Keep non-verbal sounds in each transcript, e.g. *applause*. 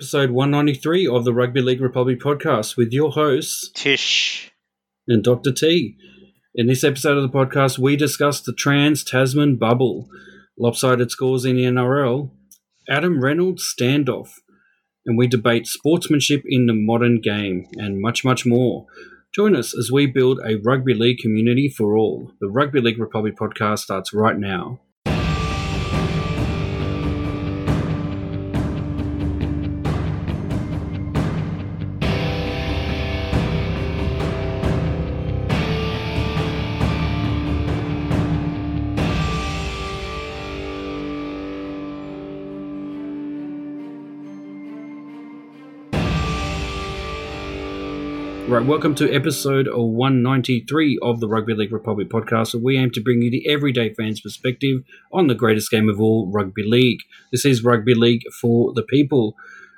episode 193 of the Rugby League Republic podcast with your hosts, Tish and Dr. T. In this episode of the podcast, we discuss the Trans Tasman bubble, lopsided scores in the NRL, Adam Reynolds standoff, and we debate sportsmanship in the modern game, and much, much more. Join us as we build a rugby league community for all. The Rugby League Republic podcast starts right now. Right, welcome to episode 193 of the Rugby League Republic podcast, where we aim to bring you the everyday fan's perspective on the greatest game of all, rugby league. This is Rugby League for the people.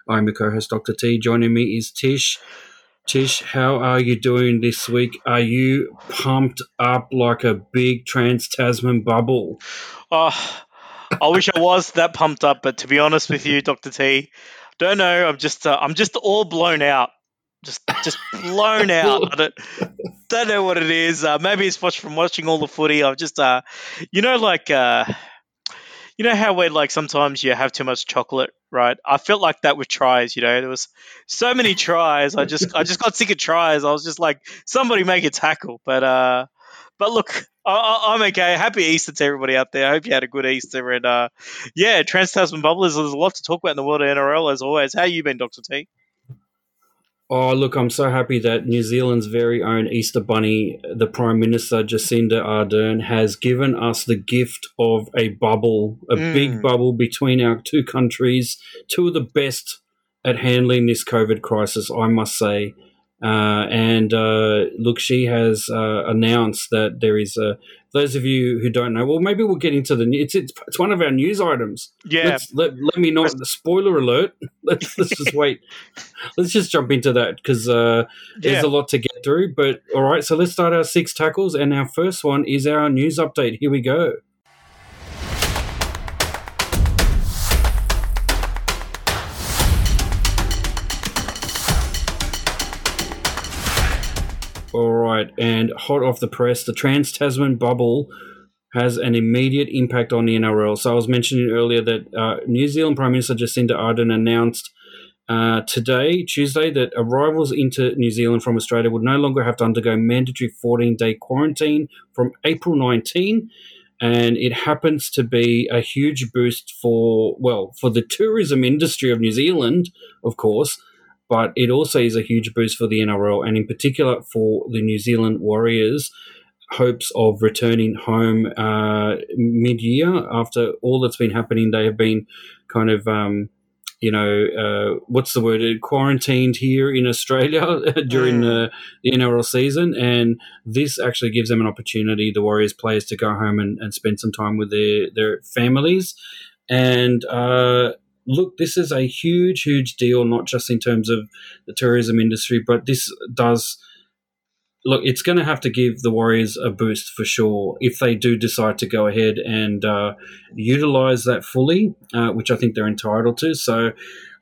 I'm your co-host, Dr. T. Joining me is Tish. Tish, how are you doing this week? Are you pumped up like a big trans Tasman bubble? Oh, I wish I was that pumped up, but to be honest with you, Dr. T, don't know. I'm just uh, I'm just all blown out just just blown *laughs* out. I don't, don't know what it is. Uh, maybe it's watched from watching all the footy. I've just, uh, you know, like, uh, you know how where like sometimes you have too much chocolate, right? I felt like that with tries. You know, there was so many tries. I just I just got sick of tries. I was just like, somebody make a tackle. But uh, but look, I, am okay. Happy Easter to everybody out there. I hope you had a good Easter. And uh, yeah, Trans Tasman Bubblers. There's a lot to talk about in the world of NRL as always. How you been, Doctor T? Oh, look, I'm so happy that New Zealand's very own Easter Bunny, the Prime Minister Jacinda Ardern, has given us the gift of a bubble, a mm. big bubble between our two countries, two of the best at handling this COVID crisis, I must say. Uh, and uh, look, she has uh, announced that there is a. Those of you who don't know, well, maybe we'll get into the. It's it's, it's one of our news items. Yeah. Let's, let, let me not. The spoiler alert. *laughs* Let's *laughs* let's just wait. let's just jump into that because uh, there's a lot to get through. But all right, so let's start our six tackles, and our first one is our news update. Here we go. Right, and hot off the press, the Trans Tasman bubble has an immediate impact on the NRL. So I was mentioning earlier that uh, New Zealand Prime Minister Jacinda Ardern announced uh, today, Tuesday, that arrivals into New Zealand from Australia would no longer have to undergo mandatory 14 day quarantine from April 19. And it happens to be a huge boost for, well, for the tourism industry of New Zealand, of course, but it also is a huge boost for the NRL and in particular for the New Zealand Warriors hopes of returning home uh, mid-year after all that's been happening. They have been kind of, um, you know, uh, what's the word? Quarantined here in Australia *laughs* during mm. the, the, NRL season, and this actually gives them an opportunity, the Warriors players, to go home and, and spend some time with their their families. And uh, look, this is a huge, huge deal, not just in terms of the tourism industry, but this does look, it's going to have to give the Warriors a boost for sure if they do decide to go ahead and uh, utilize that fully, uh, which I think they're entitled to. So,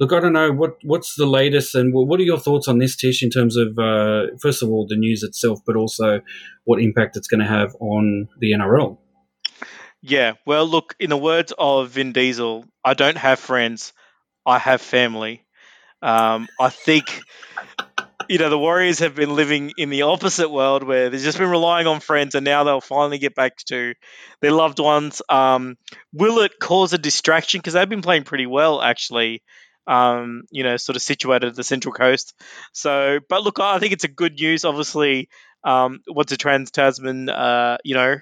look, I don't know what what's the latest, and what are your thoughts on this, Tish, in terms of uh, first of all the news itself, but also what impact it's going to have on the NRL. Yeah, well, look, in the words of Vin Diesel, I don't have friends, I have family. Um, I think, you know, the Warriors have been living in the opposite world where they've just been relying on friends and now they'll finally get back to their loved ones. Um, will it cause a distraction? Because they've been playing pretty well, actually. Um, you know, sort of situated at the Central Coast. So, but look, I think it's a good news. Obviously, um, what's a Trans Tasman, uh, you know,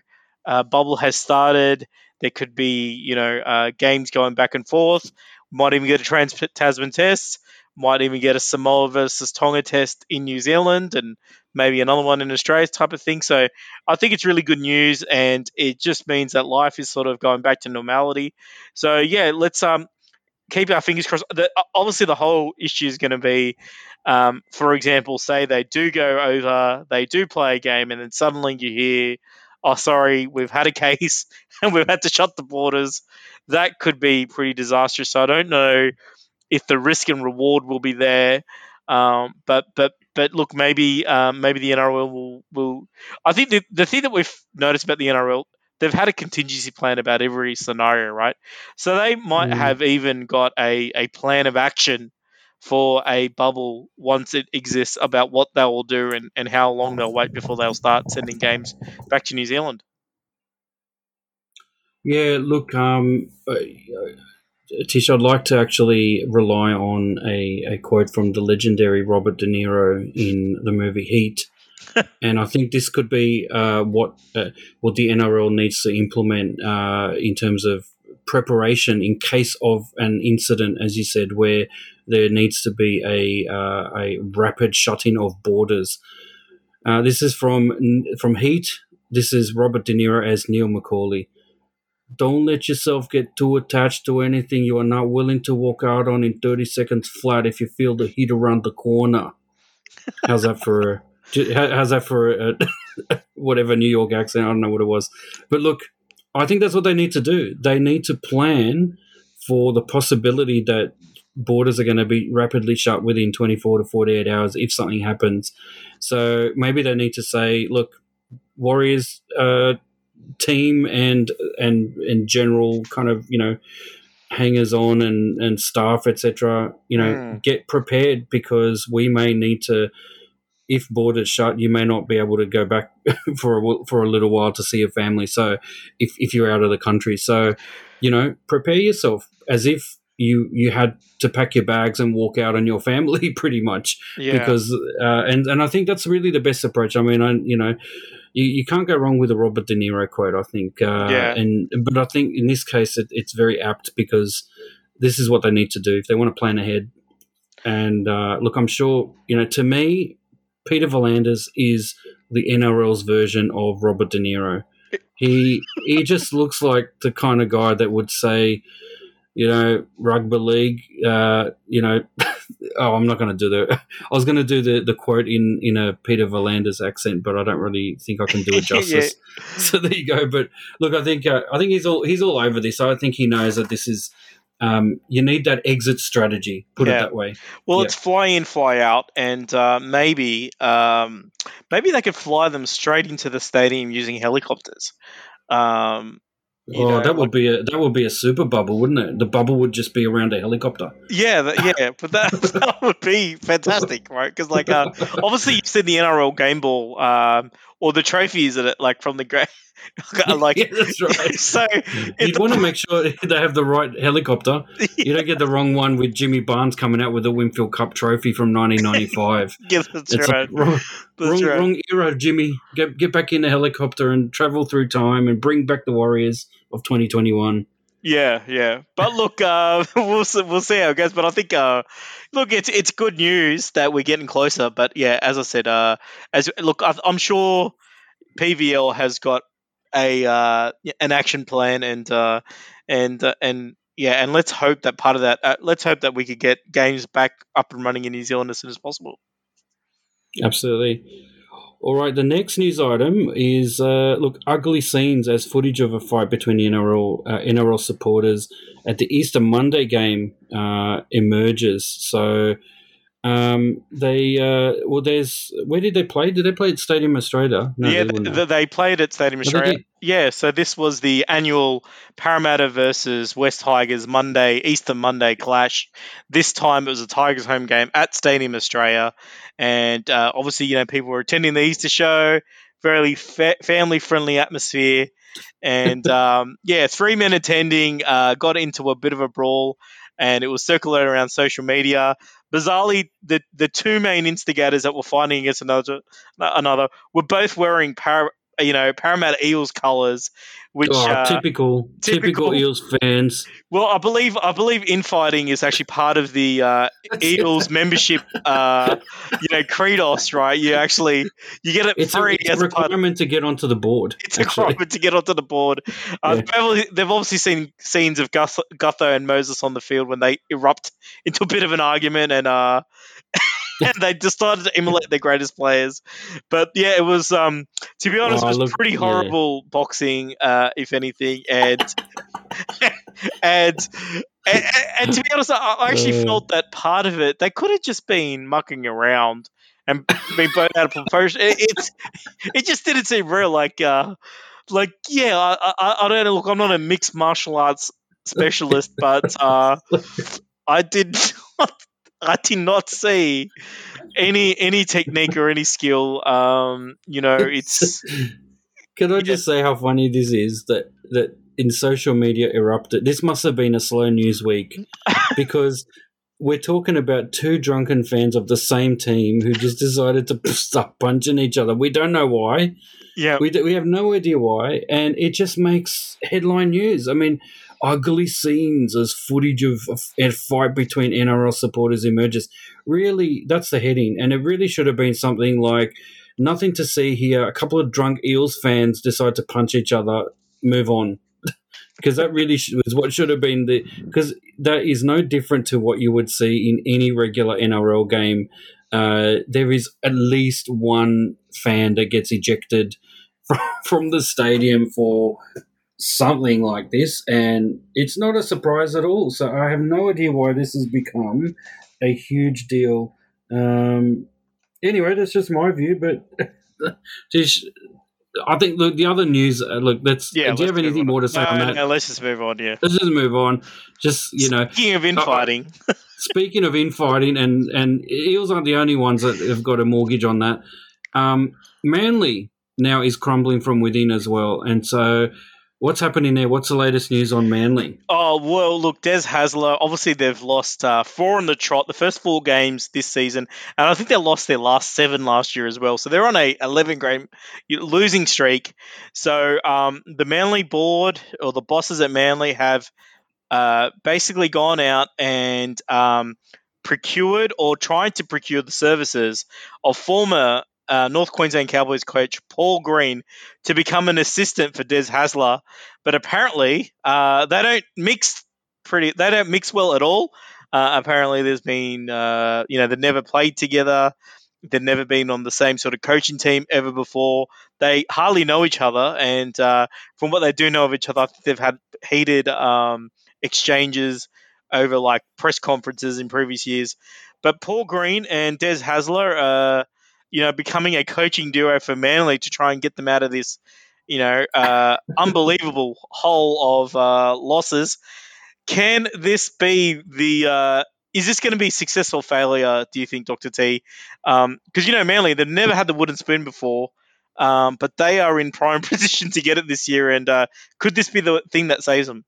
uh, bubble has started. There could be, you know, uh, games going back and forth. Might even get a Trans Tasman test. Might even get a Samoa versus Tonga test in New Zealand, and maybe another one in Australia, type of thing. So I think it's really good news, and it just means that life is sort of going back to normality. So yeah, let's um keep our fingers crossed. The, obviously, the whole issue is going to be, um, for example, say they do go over, they do play a game, and then suddenly you hear oh, sorry, we've had a case *laughs* and we've had to shut the borders, that could be pretty disastrous. So I don't know if the risk and reward will be there. Um, but but but look, maybe um, maybe the NRL will will. I think the the thing that we've noticed about the NRL, they've had a contingency plan about every scenario, right? So they might Mm. have even got a a plan of action for a bubble once it exists about what they will do and, and how long they'll wait before they'll start sending games back to New Zealand. Yeah, look, um, uh, Tish, I'd like to actually rely on a, a quote from the legendary Robert De Niro in the movie Heat. *laughs* and I think this could be uh, what uh, what the NRL needs to implement uh, in terms of preparation in case of an incident, as you said, where there needs to be a uh, a rapid shutting of borders. Uh, this is from from Heat. This is Robert De Niro as Neil McCauley. Don't let yourself get too attached to anything you are not willing to walk out on in 30 seconds flat if you feel the heat around the corner. How's that for *laughs* how's that for a, *laughs* whatever New York accent? I don't know what it was. But look, I think that's what they need to do. They need to plan for the possibility that borders are going to be rapidly shut within 24 to 48 hours if something happens. So maybe they need to say, look, Warriors uh, team and and and general kind of you know hangers on and and staff etc. You know, Mm. get prepared because we may need to. If borders shut, you may not be able to go back *laughs* for a, for a little while to see your family. So, if, if you're out of the country, so you know, prepare yourself as if you you had to pack your bags and walk out on your *laughs* family, pretty much Yeah. because uh, and and I think that's really the best approach. I mean, I you know, you, you can't go wrong with a Robert De Niro quote. I think, uh, Yeah. and but I think in this case it, it's very apt because this is what they need to do if they want to plan ahead. And uh, look, I'm sure you know. To me, Peter V'landys is the NRL's version of Robert De Niro. He he *laughs* just looks like the kind of guy that would say, you know, rugby league. Uh, you know, *laughs* oh, I'm not going to do the. *laughs* I was going to do the, the quote in in a Peter V'landys accent, but I don't really think I can do it Yeah. justice. So there you go. But look, I think uh, I think he's all he's all over this. I think he knows that this is. Um, you need that exit strategy. Put Yeah. it that way. Well, Yeah. it's fly in, fly out, and uh, maybe um, maybe they could fly them straight into the stadium using helicopters. Um, oh, know, that would like- be a that would be a super bubble, wouldn't it? The bubble would just be around a helicopter. yeah, that, yeah, but that, *laughs* that would be fantastic, right? Because like, uh, obviously you've seen the NRL game ball um, or the trophies that it, like from the great, *laughs* like. *laughs* yeah, that's right. *laughs* So You'd want to make sure they have the right helicopter. You don't get the wrong one with Jimmy Barnes coming out with the Winfield Cup trophy from 1995. yeah, that's It's right. like, wrong, That's wrong, right. wrong era, Jimmy. Get get back in the helicopter and travel through time and bring back the Warriors of 2021. Yeah, yeah. But look, uh, we'll see, we'll see how it goes. But I think, uh, look, it's it's good news that we're getting closer. But yeah, as I said, uh, as look, I, I'm sure PVL has got a uh, an action plan and uh, and uh, and yeah, and let's hope that part of that. Uh, let's hope that we could get games back up and running in New Zealand as soon as possible. Absolutely. All right, the next news item is uh, look ugly scenes as footage of a fight between the NRL uh, NRL supporters at the Easter Monday game uh, emerges. So um, they uh, well, there's where did they play? Did they play at Stadium Australia? No, yeah, they wouldn't th- have. they played at Stadium Oh, Australia. Yeah, so this was the annual Parramatta versus West Tigers Monday, Easter Monday clash. This time it was a Tigers home game at Stadium Australia. And uh, obviously, you know, people were attending the Easter show, very fa- family friendly atmosphere. And *laughs* um, yeah, three men attending uh, got into a bit of a brawl and it was circulated around social media. Bizarrely, the, the two main instigators that were fighting against another another were both wearing para, you know Parramatta Eels colours, which oh, uh, typical, typical, typical- Eels fans. well, I believe I believe infighting is actually part of the uh, *laughs* Eels membership, uh, you know, credos, right? You actually you get it It's a, it's as part. requirement to get onto the board. It's a requirement to get onto the board. Uh, Yeah. they've obviously- seen scenes of Gutho and Moses on the field when they erupt into a bit of an argument, and uh, *laughs* *laughs* and they decided to emulate their greatest players. But yeah, it was um, to be honest, Oh, it was look, pretty yeah. horrible boxing, uh, if anything, and *laughs* and, and and to be honest, I, actually Uh. felt that part of it they could have just been mucking around and been blown out of proportion. It, it's it just didn't seem real. Like uh, like yeah, I, I I don't know. Look, I'm not a mixed martial arts specialist, but uh, I did *laughs* not, I did not see any any technique or any skill. Um, you know, *laughs* it's Can I just say how funny this is that that in social media erupted? This must have been a slow news week *laughs* because we're talking about two drunken fans of the same team who just decided to *laughs* start punching each other. We don't know why. yeah, We, do, we have no idea why, and it just makes headline news. I mean, ugly scenes as footage of of a fight between NRL supporters emerges. Really, that's the heading, and it really should have been something like nothing to see here. A couple of drunk Eels fans decide to punch each other. Move on. *laughs* Because that really was what should have been the. Because that is no different to what you would see in any regular NRL game. Uh, there is at least one fan that gets ejected *laughs* from, from the stadium for something like this, and it's not a surprise at all. So I have no idea why this has become a huge deal. Um, anyway, that's just my view, but *laughs* just, I think look the other news. Uh, look, that's. yeah. do you have anything more to say no, on that? No, let's just move on. Yeah. Let's just move on. Just you know, Speaking of infighting, *laughs* speaking of infighting, and and Eels aren't the only ones that have got a mortgage on that. Um, Manly now is crumbling from within as well, and so what's happening there? What's the latest news on Manly? Oh well, look, Des Hasler. Obviously, they've lost uh, four on the trot, the first four games this season, and I think they lost their last seven last year as well. So they're on a eleven game losing streak. So um, the Manly board or the bosses at Manly have uh, basically gone out and um, procured or tried to procure the services of former uh, North Queensland Cowboys coach Paul Green to become an assistant for Des Hasler but apparently uh, they don't mix pretty. They don't mix well at all. Uh, apparently, there's been uh, you know they've never played together. They've never been on the same sort of coaching team ever before. They hardly know each other, and uh, from what they do know of each other, I think they've had heated um, exchanges over like press conferences in previous years. But Paul Green and Des Hasler are, you know, becoming a coaching duo for Manly to try and get them out of this you know, uh, *laughs* unbelievable hole of uh, losses. Can this be the? Uh, is this going to be successful failure? Do you think, Doctor T? Because you know, Manly they've never had the wooden spoon before, um, but they are in prime *laughs* position to get it this year. And uh, could this be the thing that saves them?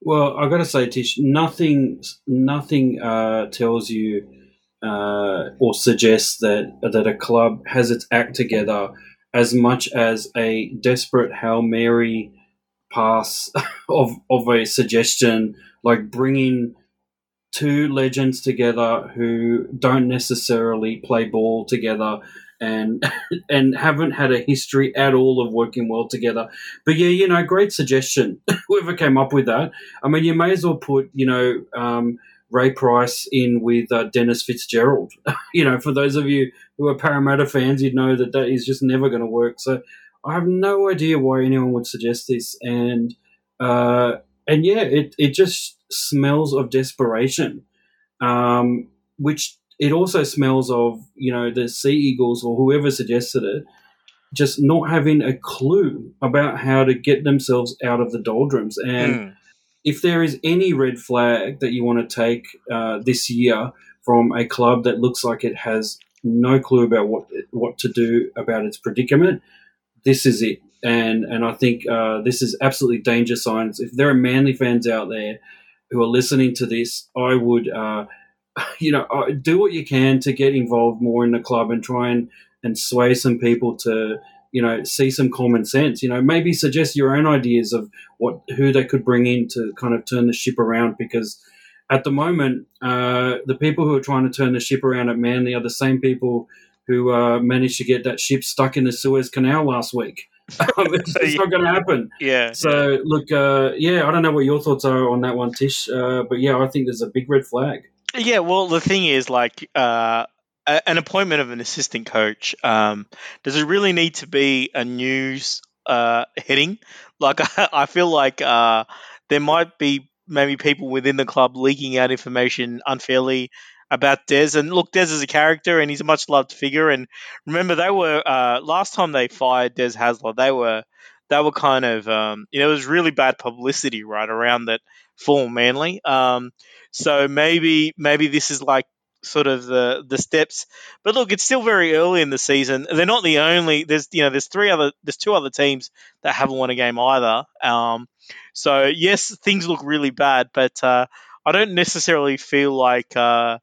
Well, I've got to say, Tish, nothing, nothing uh, tells you uh, or suggests that that a club has its act together as much as a desperate hail mary pass *laughs* of of a suggestion, like bringing two legends together who don't necessarily play ball together and *laughs* and haven't had a history at all of working well together. But yeah, you know, great suggestion. *laughs* Whoever came up with that. I mean, you may as well put you know um, Ray Price in with uh, Dennis Fitzgerald. *laughs* you know, for those of you who are Parramatta fans, you'd know that that is just never going to work. So I have no idea why anyone would suggest this, and uh, and yeah, it it just smells of desperation, um, which it also smells of you know the Sea Eagles or whoever suggested it just not having a clue about how to get themselves out of the doldrums and Hmm. If there is any red flag that you want to take uh, this year from a club that looks like it has no clue about what what to do about its predicament, this is it. And and I think uh, this is absolutely danger signs. If there are Manly fans out there who are listening to this, I would, uh, *laughs* you know, uh, do what you can to get involved more in the club and try and and sway some people to you know see some common sense. You know, maybe suggest your own ideas of what who they could bring in to kind of turn the ship around because at the moment uh, the people who are trying to turn the ship around at Manly are the same people who uh, managed to get that ship stuck in the Suez Canal last week. *laughs* Um, it's it's *laughs* not going to happen. Yeah. So look, uh, yeah, I don't know what your thoughts are on that one, Tish, uh, but yeah, I think there's a big red flag. Yeah, well, the thing is, like, uh, an appointment of an assistant coach. Um, does it really need to be a news uh, heading? Like, *laughs* I feel like uh, there might be maybe people within the club leaking out information unfairly about Des. And look, Des is a character, and he's a much loved figure. And remember, they were uh, last time they fired Des Hasler, they were they were kind of um, you know it was really bad publicity right around that for Manly. Um, so maybe maybe this is like sort of the the steps. But look, it's still very early in the season. They're not the only. There's you know there's three other there's two other teams that haven't won a game either. Um, so yes, things look really bad, but uh, I don't necessarily feel like uh,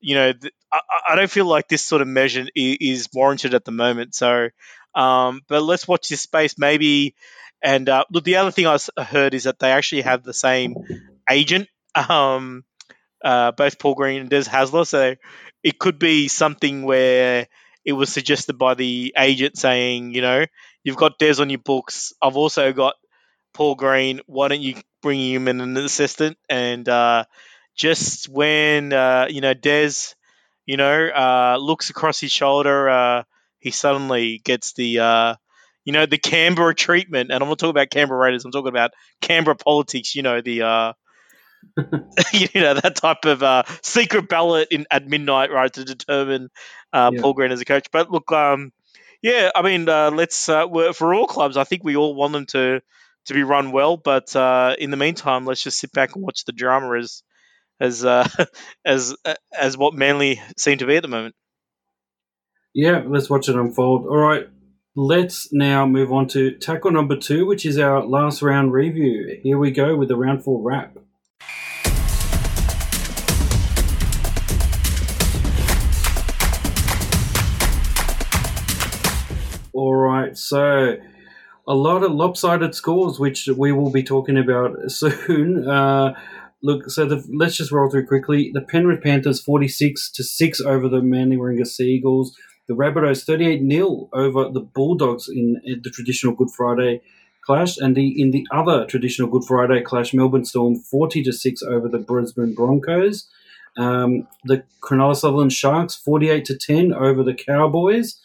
you know th- I, I, don't feel like this sort of measure is, is warranted at the moment. So, um, but let's watch this space maybe. And uh, look, the other thing I heard is that they actually have the same agent. *laughs* Um, uh, both Paul Green and Des Hasler. So it could be something where it was suggested by the agent saying, you know, you've got Des on your books. I've also got Paul Green. Why don't you bring him in an assistant? And uh, just when uh, you know Des, you know, uh, looks across his shoulder, uh, he suddenly gets the uh, you know the Canberra treatment. And I'm not talking about Canberra Raiders. I'm talking about Canberra politics. You know the uh, *laughs* you know that type of uh, secret ballot in at midnight, right, to determine uh, yeah. Paul Green as a coach. But look, um, yeah, I mean, uh, let's uh, for all clubs. I think we all want them to to be run well, but uh, in the meantime, let's just sit back and watch the drama as as uh, *laughs* as as what Manly seem to be at the moment. Yeah, let's watch it unfold. All right, let's now move on to tackle number two, which is our last round review. Here we go with the round four wrap. All right, so a lot of lopsided scores, which we will be talking about soon. *laughs* Uh, look, so the, let's just roll through quickly. The Penrith Panthers forty six to six over the Manly Warringah Seagulls. The Rabbitohs thirty eight 0 over the Bulldogs in, in, the traditional Good Friday clash, and the in the other traditional Good Friday clash, Melbourne Storm forty to six over the Brisbane Broncos. Um, the Cronulla Sutherland Sharks forty eight to ten over the Cowboys.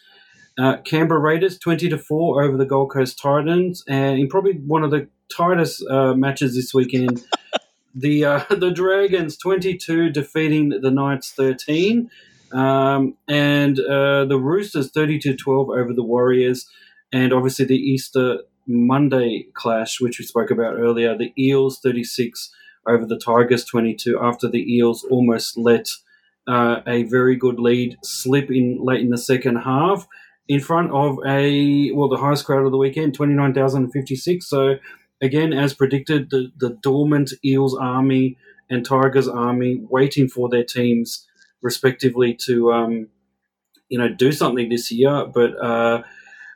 Uh, Canberra Raiders 20 to 4 over the Gold Coast Titans, and in probably one of the tightest uh, matches this weekend, *laughs* the uh, *laughs* the Dragons 22 defeating the Knights 13, um, and uh, the Roosters 32 12 over the Warriors, and obviously the Easter Monday clash, which we spoke about earlier, the Eels 36 over the Tigers 22 after the Eels almost let uh, a very good lead slip in late in the second half in front of a well the highest crowd of the weekend, twenty nine thousand fifty six. So again, as predicted, the the dormant Eels army and Tigers army waiting for their teams respectively to um, you know do something this year, but. Uh,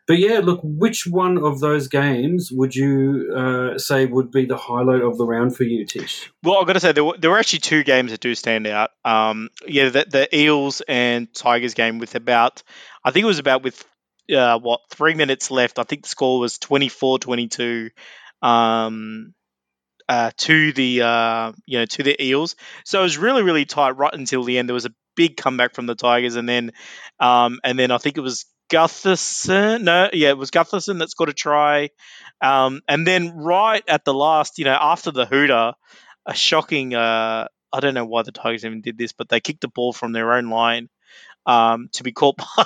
but yeah, look, which one of those games would you uh, say would be the highlight of the round for you, Tish? Well, I've got to say there were, there were actually two games that do stand out. Um, yeah, the, the Eels and Tigers game with about, I think it was about with uh, what three minutes left. I think the score was 24-22 um, uh, to the uh, you know to the Eels. So it was really really tight right until the end. There was a big comeback from the Tigers, and then um, and then I think it was Gutherson. No, yeah, it was Gutherson that's got a try. Um, and then right at the last, you know, after the hooter, a shocking. Uh, I don't know why the Tigers even did this, but they kicked the ball from their own line um, to be caught *laughs* by.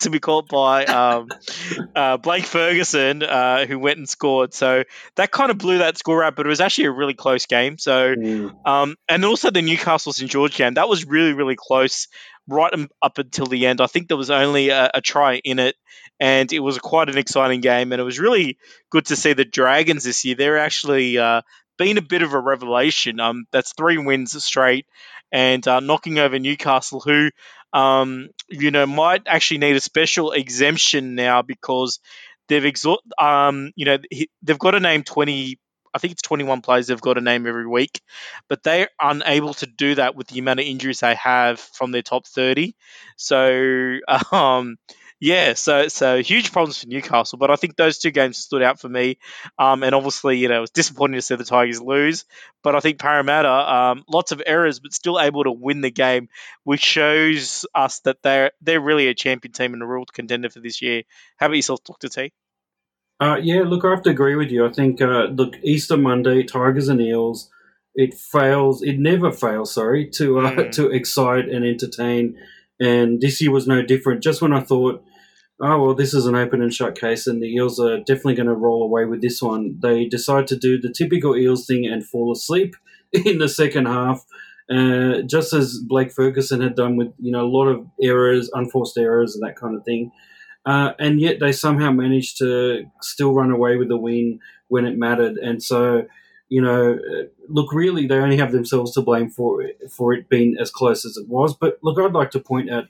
To be caught by um, *laughs* uh, Blake Ferguson, uh, who went and scored. So that kind of blew that score out, but it was actually a really close game. So, mm. um, and also the Newcastle St George game, that was really, really close right up until the end. I think there was only a, a, try in it, and it was quite an exciting game. And it was really good to see the Dragons this year. They're actually uh, been a bit of a revelation. Um, that's three wins straight, and uh, knocking over Newcastle, who um, you know might actually need a special exemption now because they've um, you know they've got to name twenty I think it's 21 players they've got to name every week, but they're unable to do that with the amount of injuries they have from their top 30. So, *laughs* um, Yeah, so so huge problems for Newcastle, but I think those two games stood out for me. Um, and obviously, you know, it was disappointing to see the Tigers lose, but I think Parramatta, um, lots of errors, but still able to win the game, which shows us that they're they're really a champion team and a real contender for this year. How about yourself, Doctor T? Uh, yeah, look, I have to agree with you. I think uh, look, Easter Monday, Tigers and Eels, it fails. It never fails. Sorry to uh, mm. *laughs* to excite and entertain and this year was no different. Just when I thought, oh, well, this is an open and shut case and the Eels are definitely going to roll away with this one, they decide to do the typical Eels thing and fall asleep *laughs* in the second half. Uh, just as Blake Ferguson had done with you know a lot of errors, unforced errors, and that kind of thing, uh, and yet they somehow managed to still run away with the win when it mattered. And so you know, uh, look, really, they only have themselves to blame for it, for it being as close as it was. But look, I'd like to point out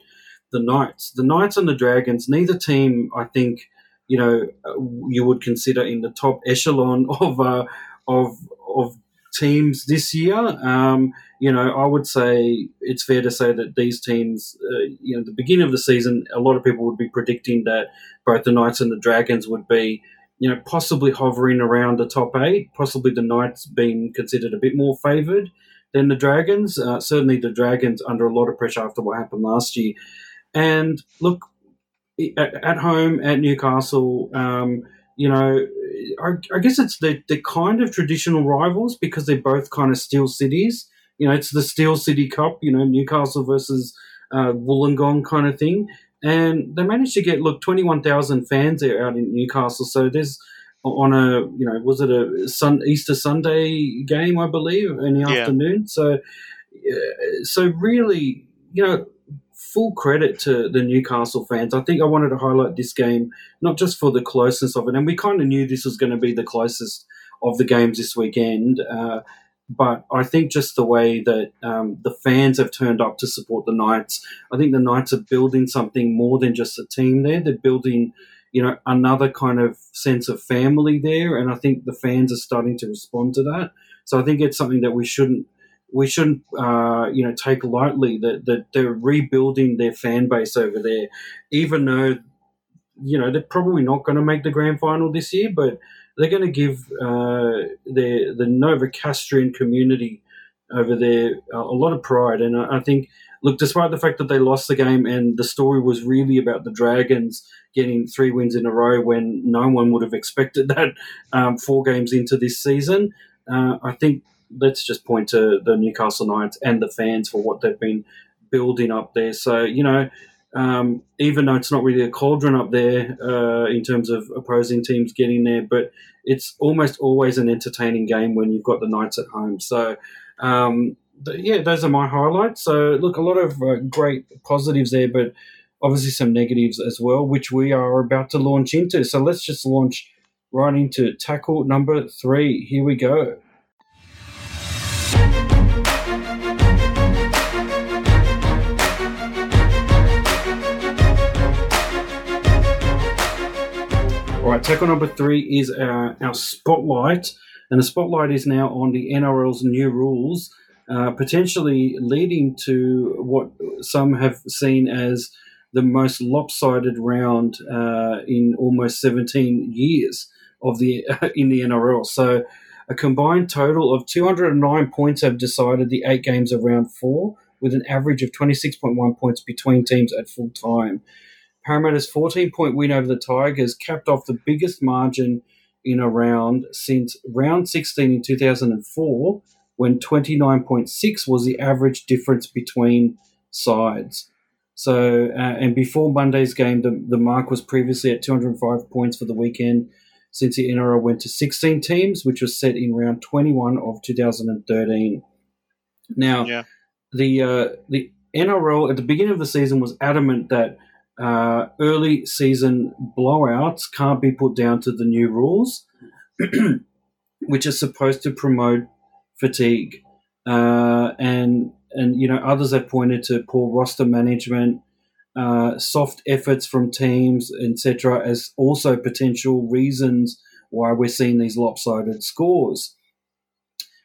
the Knights, the Knights and the Dragons. Neither team, I think, you know, uh, you would consider in the top echelon *laughs* of uh, of of teams this year. Um, you know, I would say it's fair to say that these teams, uh, you know, the beginning of the season, a lot of people would be predicting that both the Knights and the Dragons would be you know, possibly hovering around the top eight, possibly the Knights being considered a bit more favoured than the Dragons. Uh, certainly the Dragons under a lot of pressure after what happened last year. And look, at, home at Newcastle, um, you know, I, I guess it's the, the kind of traditional rivals because they're both kind of steel cities. You know, it's the Steel City Cup, you know, Newcastle versus uh, Wollongong kind of thing and they managed to get look twenty one thousand fans there out in Newcastle. So there's on a you know was it a sun Easter Sunday game I believe in the yeah. afternoon. So so really you know full credit to the Newcastle fans. I think I wanted to highlight this game not just for the closeness of it, and we kind of knew this was going to be the closest of the games this weekend. Uh, but I think just the way that um, the fans have turned up to support the Knights, I think the Knights are building something more than just a team there. They're building, you know, another kind of sense of family there, and I think the fans are starting to respond to that. So I think it's something that we shouldn't we shouldn't uh, you know take lightly that that they're rebuilding their fan base over there, even though you know they're probably not going to make the grand final this year, but they're going to give uh, the the Novocastrian community over there a lot of pride, and I, I think. Look, despite the fact that they lost the game and the story was really about the Dragons getting three wins in a row when no one would have expected *laughs* that um, four games into this season, uh, I think let's just point to the Newcastle Knights and the fans for what they've been building up there. So, you know, um, even though it's not really a cauldron up there uh, in terms of opposing teams getting there, but it's almost always an entertaining game when you've got the Knights at home. So, um, yeah, those are my highlights. So, look, a lot of uh, great positives there, but obviously some negatives as well, which we are about to launch into. So, let's just launch right into tackle number three. Here we go. Right, tackle number three is our, our spotlight, and the spotlight is now on the NRL's new rules, uh, potentially leading to what some have seen as the most lopsided round uh, in almost 17 years of the uh, *laughs* in the NRL. So, a combined total of 209 points have decided the eight games of round four, with an average of 26.1 points between teams at full time. Parramatta's 14 point win over the Tigers capped off the biggest margin in a round since round 16 in 2004, when 29.6 was the average difference between sides. So, uh, and before Monday's game, the, the mark was previously at 205 points for the weekend since the NRL went to 16 teams, which was set in round 21 of 2013. Now, yeah. the uh, the NRL at the beginning of the season was adamant that uh, early season blowouts can't be put down to the new rules, *clears throat* which are supposed to promote fatigue. Uh, and and you know others have pointed to poor roster management, uh, soft efforts from teams, etc., as also potential reasons why we're seeing these lopsided scores.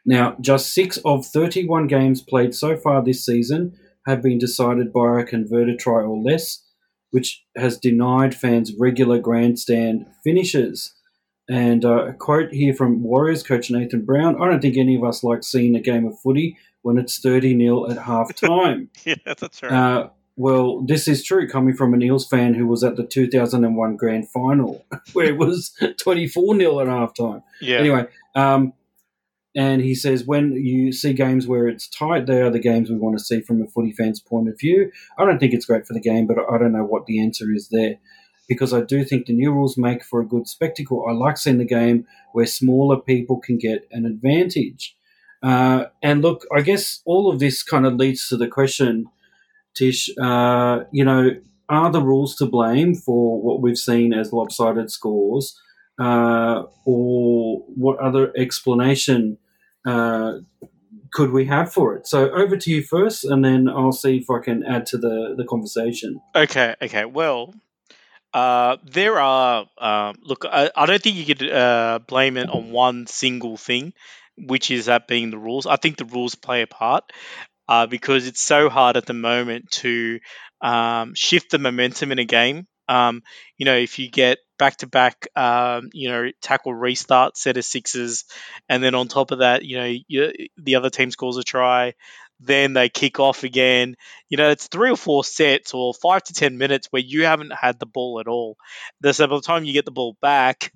Now, just six of 31 games played so far this season have been decided by a converted try or less, which has denied fans regular grandstand finishes. And uh, a quote here from Warriors coach Nathan Brown I don't think any of us like seeing a game of footy when it's 30 0 at half time. *laughs* yeah, that's right. Uh, well, this is true coming from an Eels fan who was at the 2001 grand final *laughs* where it was 24 0 at halftime. yeah. Anyway, um, and he says when you see games where it's tight, they are the games we want to see from a footy fan's point of view. I don't think it's great for the game, but I don't know what the answer is there because I do think the new rules make for a good spectacle. I like seeing the game where smaller people can get an advantage. Uh, and look, I guess all of this kind of leads to the question, Tish, uh, you know, are the rules to blame for what we've seen as lopsided scores? Uh, or what other explanation uh, could we have for it? So over to you first, and then I'll see if I can add to the, the conversation. Okay, okay. Well, uh, there are. Um, look, I, I don't think you could uh, blame it on one single thing, which is that being the rules. I think the rules play a part uh, because it's so hard at the moment to um, shift the momentum in a game. Um, you know, if you get back to back, you know, tackle restart set of sixes, and then on top of that, you know, you, the other team scores a try, then they kick off again. You know, it's three or four sets or five to ten minutes where you haven't had the ball at all. So by the time you get the ball back,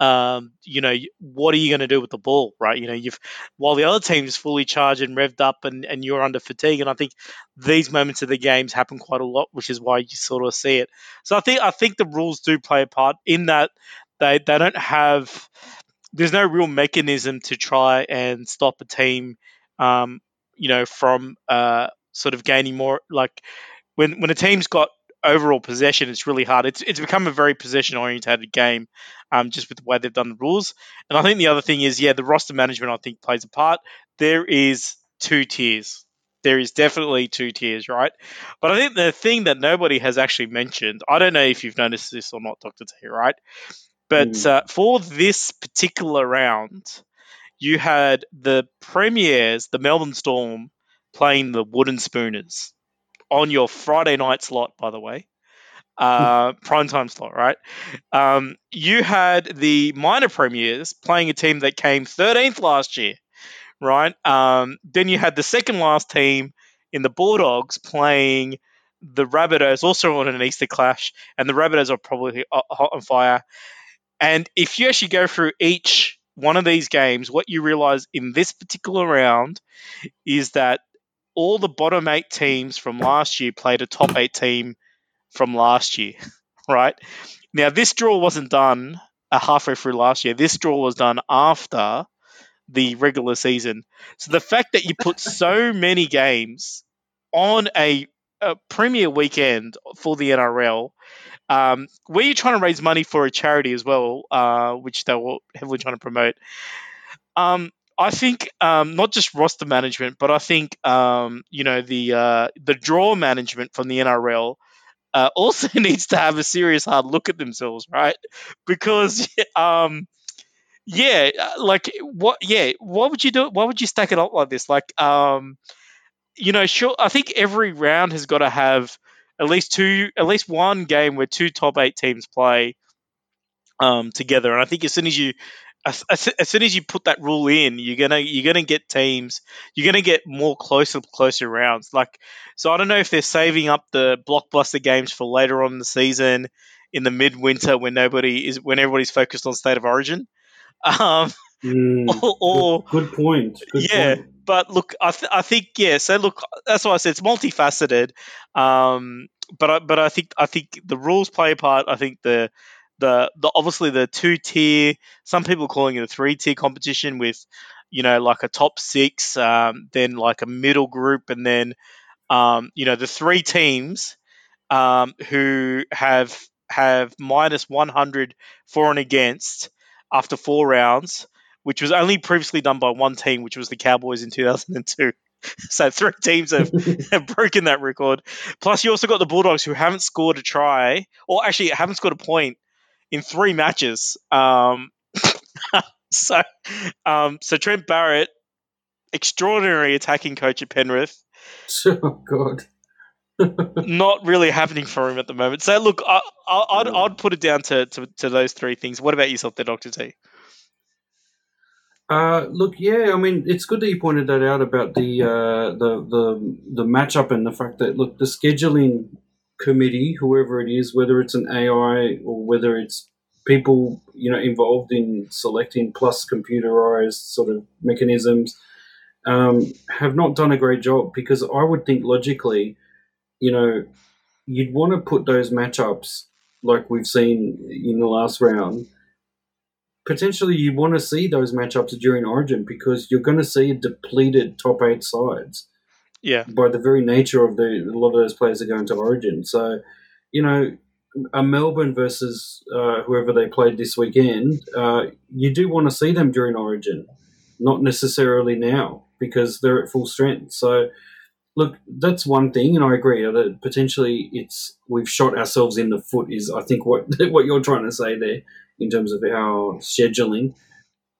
um, you know, what are you going to do with the ball, right? You know, you've while the other team is fully charged and revved up, and, and you're under fatigue, and I think these moments of the games happen quite a lot, which is why you sort of see it. So I think I think the rules do play a part in that they they don't have there's no real mechanism to try and stop a team, um, you know, from uh, sort of gaining more like when when a team's got overall possession, it's really hard. It's it's become a very possession oriented game, um, just with the way they've done the rules. And I think the other thing is, yeah, the roster management I think plays a part. There is two tiers. There is definitely two tiers, right? But I think the thing that nobody has actually mentioned, I don't know if you've noticed this or not, Doctor T, right? But mm. uh, for this particular round, you had the premiers, the Melbourne Storm, playing the Wooden Spooners on your Friday night slot, by the way. Uh, *laughs* prime time slot, right? Um, you had the minor premiers playing a team that came 13th last year, right? Um, then you had the second last team in the Bulldogs playing the Rabbitohs, also on an Easter clash, and the Rabbitohs are probably hot on fire. And if you actually go through each one of these games, what you realize in this particular round is that all the bottom eight teams from last year played a top eight team from last year, *laughs* right? Now, this draw wasn't done uh, halfway through last year. This draw was done after the regular season. So the fact that you put so *laughs* many games on a, a premier weekend for the NRL, um, where you're trying to raise money for a charity as well, uh, which they were heavily trying to promote. Um, I think um, not just roster management, but I think um, you know the uh, the draw management from the NRL uh, *laughs* also needs to have a serious hard look at themselves, right? Because *laughs* um, yeah, uh, like what? Yeah, what would you do? Why would you stack it up like this? Like um, you know, sure. I think every round has got to have at least two, at least one game where two top eight teams play um, together. And I think as soon as you as, as, as, soon as you put that rule in, you're gonna you're gonna get teams, you're gonna get more closer closer rounds. Like, so I don't know if they're saving up the blockbuster games for later on in the season, in the midwinter when nobody is when everybody's focused on state of origin. *laughs* Um, mm, or, or, good, point. Good yeah, point. but look, I th- I think yeah. So look, that's why I said it's multifaceted. Um, but I, but I think I think the rules play a part. I think the the the obviously the two tier. Some people calling it a three tier competition with, you know, like a top six, um, then like a middle group, and then, um, you know, the three teams um, who have have minus 100 for and against after four rounds, which was only previously done by one team, which was the Cowboys in 2002. *laughs* so three teams have, *laughs* have broken that record. Plus, you also got the Bulldogs who haven't scored a try, or actually haven't scored a point in three matches. Um, *laughs* so, um, so Trent Barrett, extraordinary attacking coach at Penrith. *laughs* Oh God. *laughs* not really happening for him at the moment. So look, I, I, would I'd put it down to, to, to those three things. What about yourself, there, Doctor T? Uh, look, yeah, I mean, it's good that you pointed that out about the uh, the the the matchup and the fact that look, the scheduling committee, whoever it is, whether it's an AI or whether it's people you know involved in selecting plus computerized sort of mechanisms, um, have not done a great job because I would think logically, you know, you'd want to put those matchups like we've seen in the last round potentially you want to see those matchups during Origin because you're going to see depleted top eight sides. Yeah. By the very nature of the a lot of those players are going to Origin, so you know a Melbourne versus uh, whoever they played this weekend, uh, you do want to see them during Origin, not necessarily now because they're at full strength. So, look, that's one thing, and I agree that potentially it's we've shot ourselves in the foot. Is I think what *laughs* what you're trying to say there in terms of our scheduling.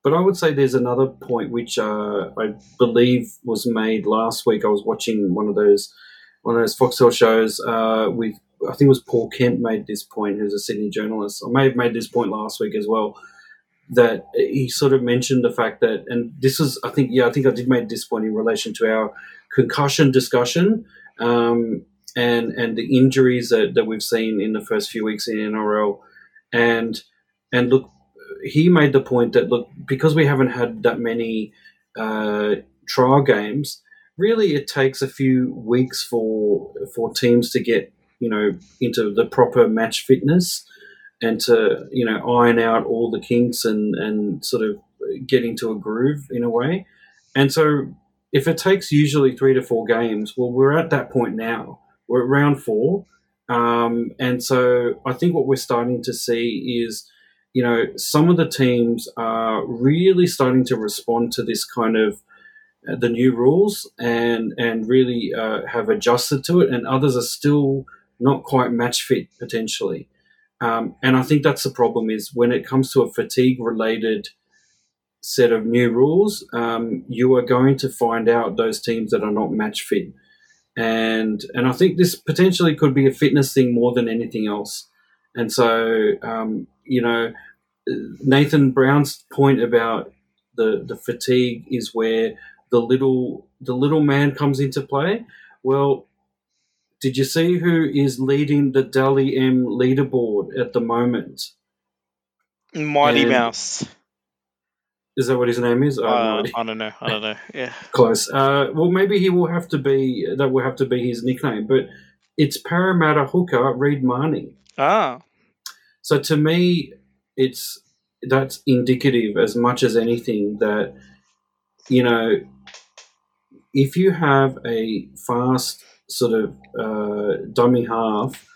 But I would say there's another point which uh, I believe was made last week. I was watching one of those one of those Foxtel shows uh, with I think it was Paul Kent made this point, who's a Sydney journalist. I may have made this point last week as well. That he sort of mentioned the fact that, and this is, I think, yeah, I think I did make this point in relation to our concussion discussion um, and and the injuries that, that we've seen in the first few weeks in NRL, and and look, he made the point that look because we haven't had that many uh, trial games, really it takes a few weeks for for teams to get you know into the proper match fitness and to you know iron out all the kinks and and sort of get into a groove in a way. And so if it takes usually three to four games, well, we're at that point now. We're at round four. Um, and so I think what we're starting to see is you know, some of the teams are really starting to respond to this kind of uh, the new rules and and really uh, have adjusted to it, and others are still not quite match fit potentially. Um, and I think that's the problem is when it comes to a fatigue related set of new rules, um, you are going to find out those teams that are not match fit. And and I think this potentially could be a fitness thing more than anything else. And so, um, you know, Nathan Brown's point about the the fatigue is where the little the little man comes into play. Well, did you see who is leading the Dally M leaderboard at the moment? Mighty and Mouse. Is that what his name is? Uh, I don't know. I don't know. *laughs* Yeah. Close. Uh, well, maybe he will have to be. That will have to be his nickname. But it's Parramatta hooker Reed Mahoney. Ah. So to me, it's that's indicative as much as anything that you know if you have a fast sort of uh, dummy half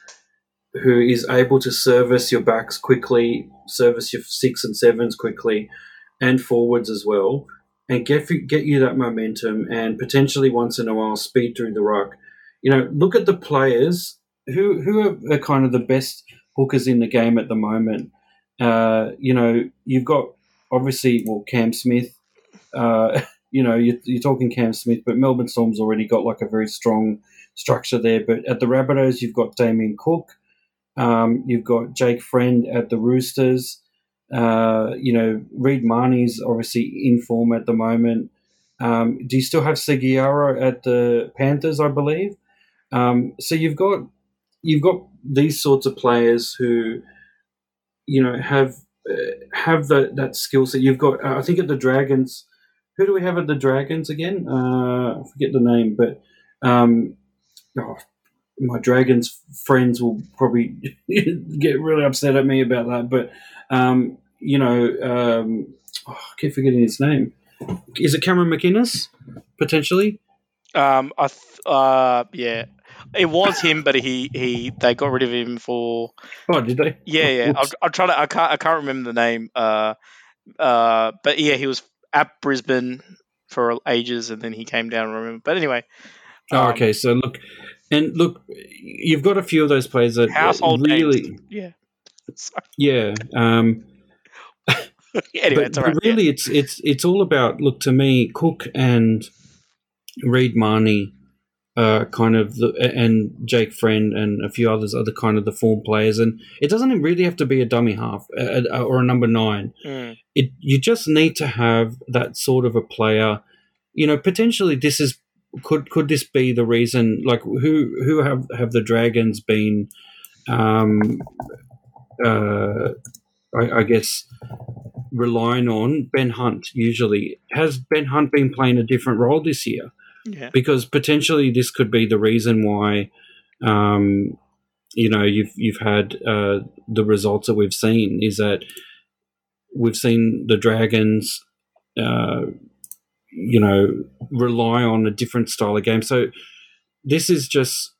who is able to service your backs quickly, service your six and sevens quickly, and forwards as well, and get get you that momentum and potentially once in a while speed through the ruck. You know, look at the players who who are kind of the best hookers in the game at the moment. Uh, you know, you've got obviously well Cam Smith. Uh, *laughs* you know, you're, you're, talking Cam Smith, but Melbourne Storm's already got like a very strong structure there. But at the Rabbitohs, you've got Damien Cook. Um, you've got Jake Friend at the Roosters. Uh, you know, Reed Mahoney's obviously in form at the moment. Um, do you still have Segeyaro at the Panthers? I believe. Um, so you've got you've got these sorts of players who, you know, have uh, have the, that skill set. You've got, uh, I think, at the Dragons. Who do we have at the Dragons again? Uh, I forget the name, but um, oh, my Dragons friends will probably *laughs* get really upset at me about that. But um, you know, um, oh, I keep forgetting his name. Is it Cameron McInnes potentially? Um, I th- uh, yeah, it was him, but he, he they got rid of him for. Oh, did they? Yeah, yeah. I'm, I'm trying to. I can't. I can't remember the name. Uh, uh, but yeah, he was at Brisbane for ages, and then he came down. Remember, but anyway. Oh, um, okay. So look, and look, you've got a few of those players that household really, names. yeah, Sorry. yeah. Um, *laughs* anyway, but, right, really, yeah. it's it's it's all about look to me, Cook and Reed Mahoney uh, kind of the, and Jake Friend and a few others are the kind of the form players, and it doesn't really have to be a dummy half uh, or a number nine. Mm. It you just need to have that sort of a player. You know, potentially this is could could this be the reason? Like who who have have the Dragons been? Um, uh, I, I guess relying on Ben Hunt. Usually, has Ben Hunt been playing a different role this year? Yeah. because potentially this could be the reason why um, you know you've you've had uh, the results that we've seen is that we've seen the dragons uh, you know rely on a different style of game so this is just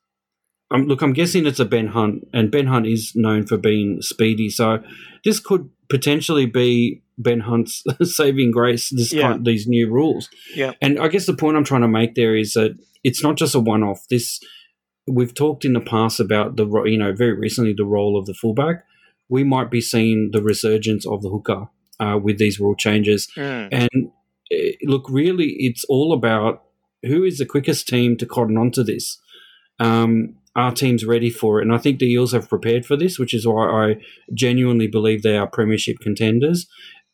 um, look i'm guessing it's a ben hunt and ben hunt is known for being speedy so this could potentially be Ben Hunt's *laughs* saving grace. This Yeah. kind, these new rules. Yeah. and I guess the point I'm trying to make there is that it's not just a one-off. This we've talked in the past about the you know very recently the role of the fullback. We might be seeing the resurgence of the hooker uh, with these rule changes. Mm. And eh, look, really, it's all about who is the quickest team to cotton onto this. Um, our team's ready for it, and I think the Eels have prepared for this, which is why I genuinely believe they are premiership contenders.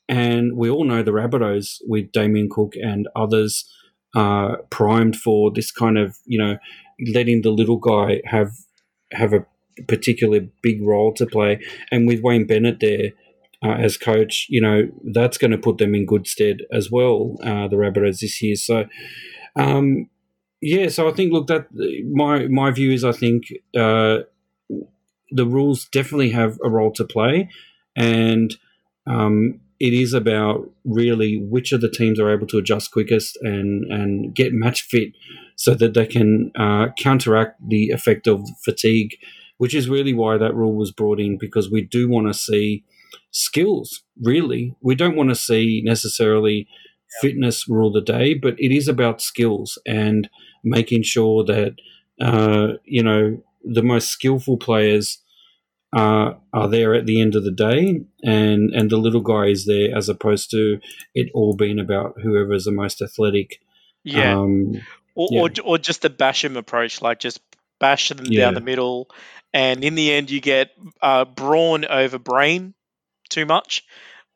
And we all know the Rabbitohs with Damien Cook and others uh, primed for this kind of you know letting the little guy have have a particular big role to play, and with Wayne Bennett there uh, as coach, you know, that's going to put them in good stead as well, uh, the Rabbitohs this year. So, um, yeah, so I think, look, that my my view is I think uh, the rules definitely have a role to play, and um, it is about really which of the teams are able to adjust quickest and and get match fit so that they can uh, counteract the effect of fatigue, which is really why that rule was brought in because we do want to see skills. Really, we don't want to see necessarily fitness rule the day, but it is about skills and making sure that uh, you know the most skillful players uh, are there at the end of the day, and and the little guy is there as opposed to it all being about whoever is the most athletic. Yeah. Um, or, yeah. or or just the bash approach, like just bash them Yeah. down the middle, and in the end you get uh, brawn over brain too much.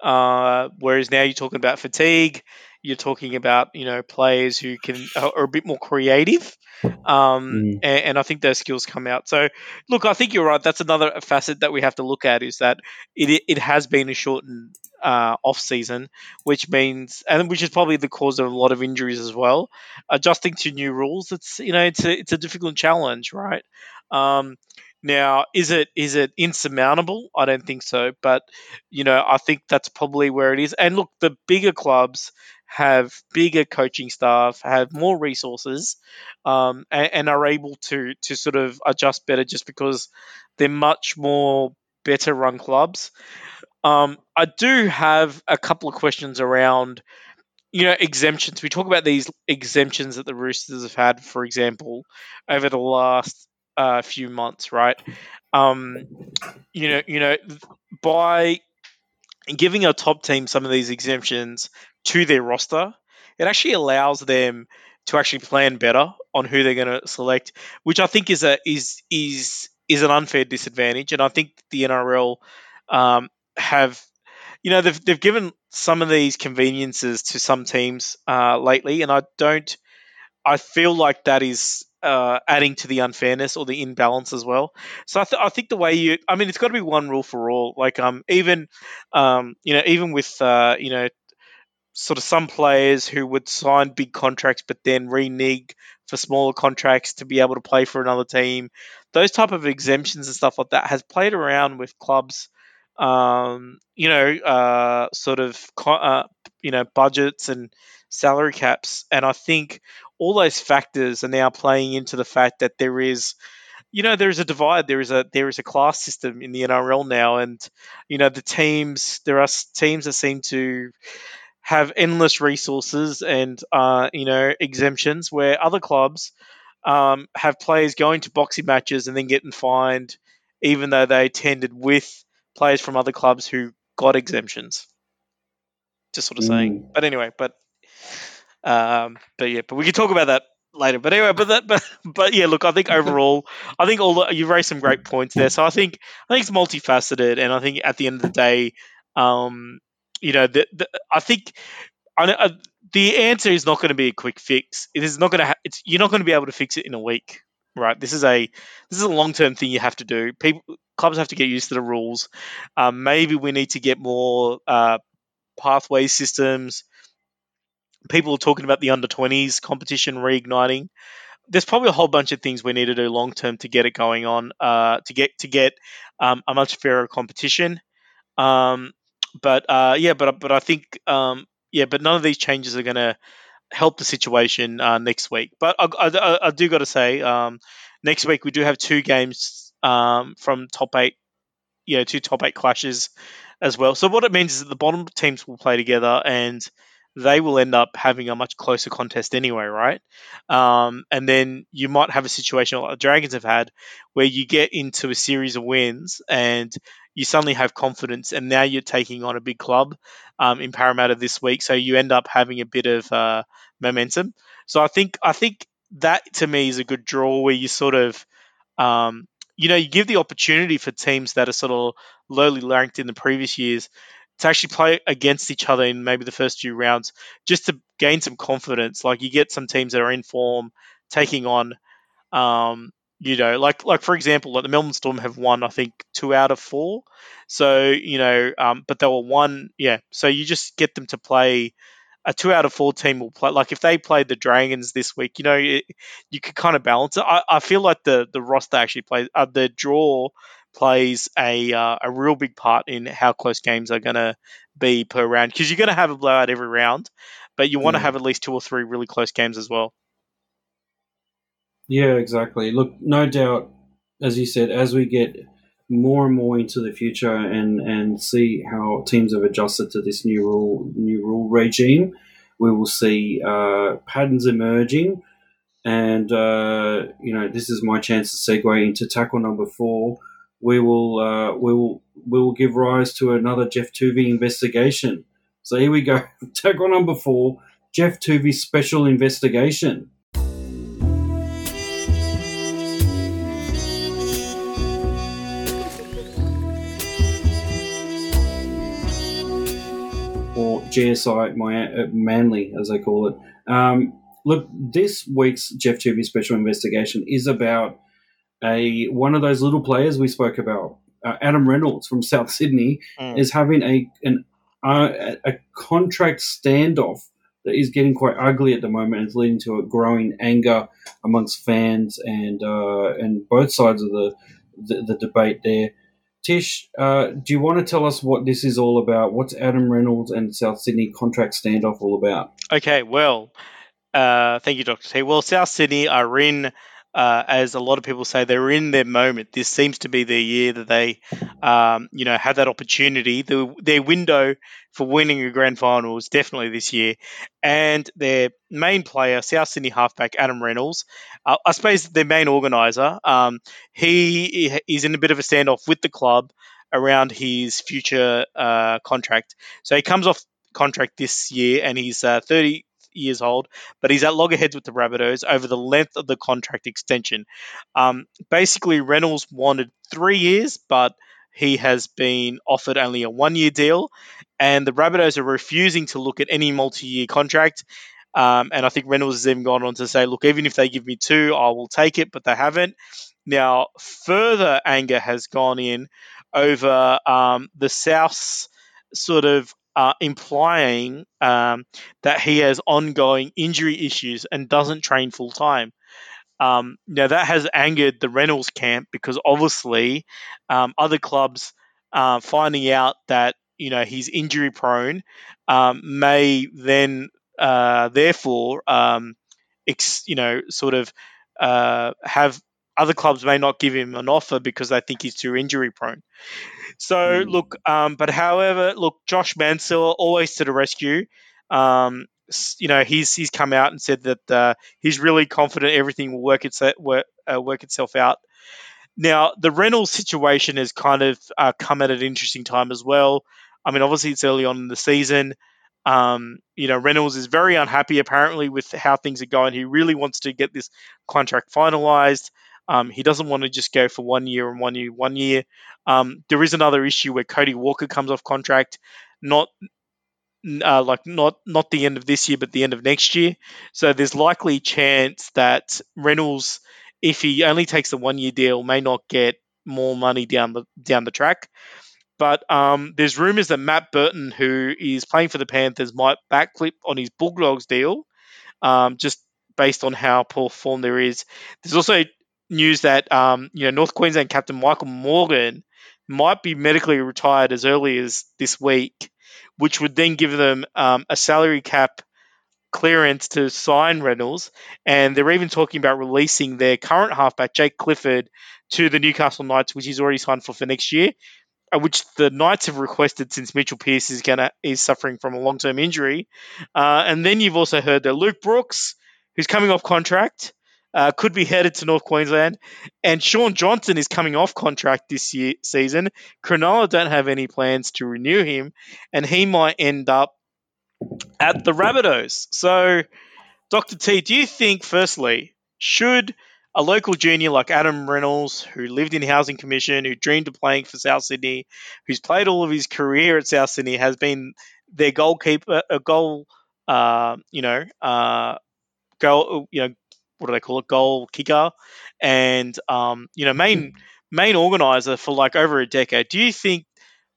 Uh, whereas now you're talking about fatigue, you're talking about you know players who can are are a bit more creative, um, Mm. and, and I think those skills come out. So look, I think you're right. That's another facet that we have to look at is that it it has been a shortened uh, off season, which means and which is probably the cause of a lot of injuries as well adjusting to new rules it's you know it's a it's a difficult challenge right um now is it is it insurmountable? I don't think so but you know i think that's probably where it is. And look the bigger clubs have bigger coaching staff have more resources um, and, and are able to to sort of adjust better just because they're much more better run clubs. Um, i do have a couple of questions around you know exemptions. We talk about these exemptions that the roosters have had for example over the last uh, few months right um you know you know by giving a top team some of these exemptions to their roster it actually allows them to actually plan better on who they're going to select which i think is a is is is an unfair disadvantage and i think the nrl um, have you know they've they've given some of these conveniences to some teams uh, lately, and I don't. I feel like that is uh, adding to the unfairness or the imbalance as well. So I, th- I think the way you, I mean, it's got to be one rule for all. Like um, even um, you know, even with uh, you know, sort of some players who would sign big contracts but then renege for smaller contracts to be able to play for another team. Those type of exemptions and stuff like that has played around with clubs um, you know, uh, sort of, uh, you know, budgets and salary caps. And I think all those factors are now playing into the fact that there is, you know, there is a divide. There is a there is a class system in the NRL now, and you know, the teams. There are teams that seem to have endless resources and uh, you know exemptions, where other clubs um, have players going to boxing matches and then getting fined, even though they attended with players from other clubs who got exemptions. Just sort of saying. Mm. But anyway, but um, but yeah, but we can talk about that later. But anyway, but that, but but yeah, look, I think overall, I think all you've raised some great points there. So I think I think it's multifaceted, and I think at the end of the day, um, you know, the, the, I think I, I, the answer is not going to be a quick fix. It is not going to. Ha- it's you're not going to be able to fix it in a week, right? This is a this is a long term thing you have to do. People clubs have to get used to the rules. Um, maybe we need to get more uh, pathway systems. People are talking about the under 20s competition reigniting. There's probably a whole bunch of things we need to do long term to get it going on, uh, to get to get um, a much fairer competition. Um, but uh, yeah, but but I think um, yeah, but none of these changes are going to help the situation uh, next week. But I, I, I do got to say, um, next week we do have two games um, from top eight, you know, two top eight clashes as well. So what it means is that the bottom teams will play together and they will end up having a much closer contest anyway, right? Um, and then you might have a situation like the Dragons have had where you get into a series of wins and you suddenly have confidence, and now you're taking on a big club um, in Parramatta this week, so you end up having a bit of uh, momentum. So I think I think that to me is a good draw where you sort of um, you know you give the opportunity for teams that are sort of lowly ranked in the previous years to actually play against each other in maybe the first few rounds just to gain some confidence. Like you get some teams that are in form taking on, um, you know, like like for example, like the Melbourne Storm have won I think two out of four. So you know, um, but they were one, yeah. So you just get them to play. A two out of four team will play. Like if they played the Dragons this week, you know, it, you could kind of balance it. I, I feel like the the roster actually plays uh, the draw plays a uh, a real big part in how close games are going to be per round because you're going to have a blowout every round, but you want to mm. have at least two or three really close games as well. Yeah, exactly. Look, no doubt, as you said, as we get more and more into the future and and see how teams have adjusted to this new rule new rule regime, we will see uh, patterns emerging. And uh, you know, this is my chance to segue into tackle number four, we will uh, we will we will give rise to another Geoff Toovey investigation. So here we go. *laughs* Tackle number four: Geoff Toovey special investigation. Or GSI, my uh, Manly, as they call it. Um, look, this week's Geoff Toovey special investigation is about a one of those little players we spoke about, uh, Adam Reynolds from South Sydney, mm. is having a an uh, a contract standoff that is getting quite ugly at the moment. It's leading to a growing anger amongst fans and uh, and both sides of the the, the debate there. Tish, uh, do you want to tell us what this is all about? What's Adam Reynolds and South Sydney contract standoff all about? Okay, well, uh, thank you, Dr. T. Well, South Sydney are in uh, as a lot of people say, they're in their moment. This seems to be the year that they, um, you know, have that opportunity. The, their window for winning a grand final is definitely this year. And their main player, South Sydney halfback Adam Reynolds, uh, I suppose their main organizer, um, he is in a bit of a standoff with the club around his future uh, contract. So he comes off contract this year and he's uh, 30 years old, but he's at loggerheads with the Rabbitohs over the length of the contract extension. Um, basically, Reynolds wanted three years, but he has been offered only a one year deal, and the Rabbitohs are refusing to look at any multi year contract. Um, and I think Reynolds has even gone on to say, look, even if they give me two, I will take it, but they haven't. Now, further anger has gone in over um, the South's sort of uh, implying um, that he has ongoing injury issues and doesn't train full time. Um, now that has angered the Reynolds camp because obviously um, other clubs uh, finding out that you know he's injury prone um, may then uh, therefore um, ex- you know sort of uh, have other clubs may not give him an offer because they think he's too injury prone. So mm. look, um, but however, look, Josh Mansell always to the rescue. Um, you know, he's he's come out and said that uh, he's really confident everything will work itself work, uh, work itself out. Now, the Reynolds situation has kind of uh, come at an interesting time as well. I mean, obviously it's early on in the season. Um, you know, Reynolds is very unhappy apparently with how things are going. He really wants to get this contract finalized. Um, he doesn't want to just go for one year and one year, one year. Um, there is another issue where Cody Walker comes off contract, not uh, like not not the end of this year, but the end of next year. So there's likely chance that Reynolds, if he only takes the one year deal, may not get more money down the down the track. But um, there's rumors that Matt Burton, who is playing for the Panthers, might backflip on his Bulldogs deal, um, just based on how poor form there is. There's also news that um, you know North Queensland captain Michael Morgan might be medically retired as early as this week which would then give them um, a salary cap clearance to sign Reynolds. And they're even talking about releasing their current halfback, Jake Clifford, to the Newcastle Knights, which he's already signed for for next year. Uh, which the Knights have requested since Mitchell Pearce is gonna is suffering from a long term injury, uh, and then you've also heard that Luke Brooks, who's coming off contract, uh, could be headed to North Queensland. And Shaun Johnson is coming off contract this year season. Cronulla don't have any plans to renew him, and he might end up at the Rabbitohs. So, Dr. T, do you think, firstly, should a local junior like Adam Reynolds, who lived in Housing Commission, who dreamed of playing for South Sydney, who's played all of his career at South Sydney, has been their goalkeeper, a goal, uh, you know, uh, goal, you know, what do they call it, goal kicker, and um, you know main main organizer for like over a decade. Do you think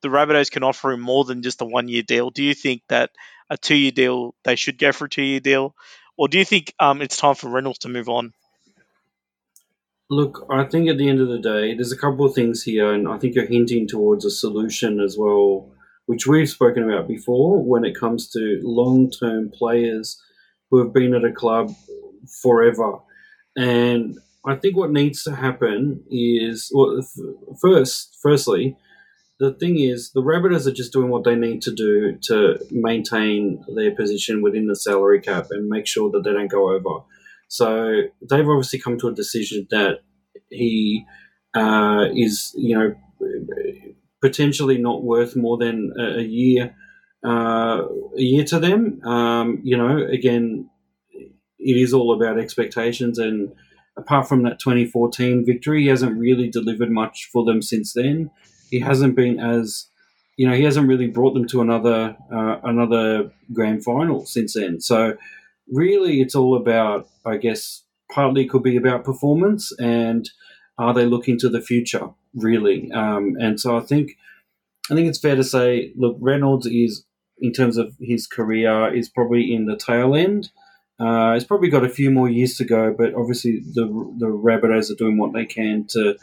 the Rabbitohs can offer him more than just a one year deal? Do you think that a two year deal they should go for a two year deal, or do you think um, it's time for Reynolds to move on? Look, I think at the end of the day, there's a couple of things here, and I think you're hinting towards a solution as well, which we've spoken about before when it comes to long term players who have been at a club forever. And I think what needs to happen is, well, first, firstly, the thing is, the Rabbitohs are just doing what they need to do to maintain their position within the salary cap and make sure that they don't go over. So they've obviously come to a decision that he uh, is, you know, potentially not worth more than a, year, uh, a year to them. Um, you know, again, it is all about expectations. And apart from that 2014 victory, he hasn't really delivered much for them since then. He hasn't been as, you know, he hasn't really brought them to another uh, another grand final since then. So really, it's all about, I guess, partly could be about performance and are they looking to the future really? Um, and so I think I think it's fair to say, look, Reynolds is in terms of his career is probably in the tail end. Uh, it's probably got a few more years to go, but obviously the the Rabbitohs are doing what they can to,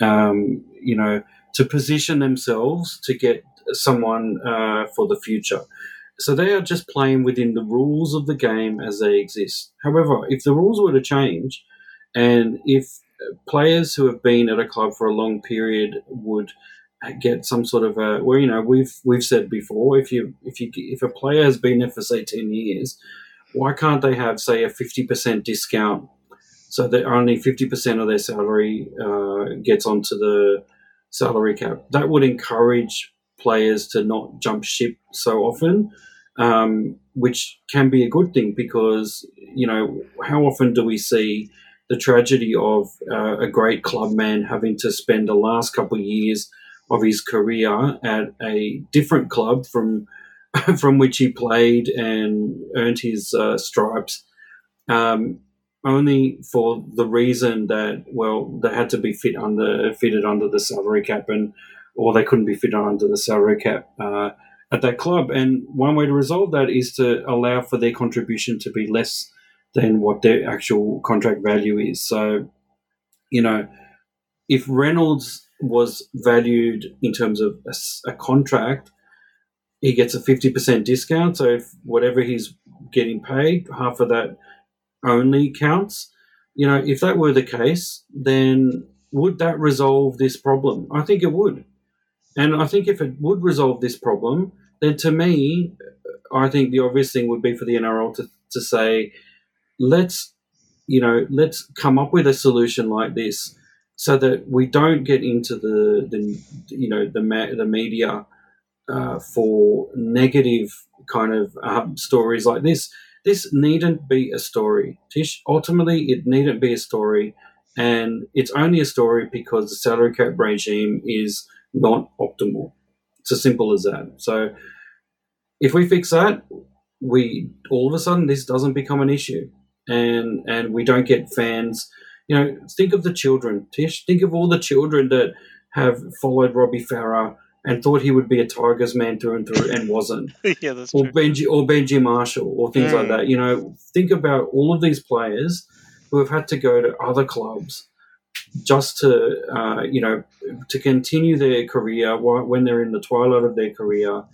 um, you know, to position themselves to get someone uh, for the future. So they are just playing within the rules of the game as they exist. However, if the rules were to change, and if players who have been at a club for a long period would get some sort of a well, you know, we've we've said before, if you if you if a player has been there for say ten years why can't they have, say, a 50% discount so that only 50% of their salary uh, gets onto the salary cap? That would encourage players to not jump ship so often, um, which can be a good thing because, you know, how often do we see the tragedy of uh, a great club man having to spend the last couple of years of his career at a different club from *laughs* from which he played and earned his uh, stripes, um, only for the reason that well they had to be fit under fitted under the salary cap and or they couldn't be fitted under the salary cap uh, at that club. And one way to resolve that is to allow for their contribution to be less than what their actual contract value is. So, you know, if Reynolds was valued in terms of a, a contract he gets a 50% discount. So if whatever he's getting paid, half of that only counts. You know, if that were the case, then would that resolve this problem? I think it would. And I think if it would resolve this problem, then to me, I think the obvious thing would be for the NRL to, to say, let's, you know, let's come up with a solution like this so that we don't get into the, the you know, the, the media uh, for negative kind of um, stories like this. This needn't be a story. Tish, ultimately, it needn't be a story. And it's only a story because the salary cap regime is not optimal. It's as simple as that. So if we fix that, we all of a sudden this doesn't become an issue, and and we don't get fans. You know, think of the children, Tish. Think of all the children that have followed Robbie Farah and thought he would be a Tigers man through and through and wasn't. *laughs* yeah, that's or true. Benji or Benji Marshall or things like Mm. that. You know, think about all of these players who have had to go to other clubs just to uh, you know to continue their career when they're in the twilight of their career,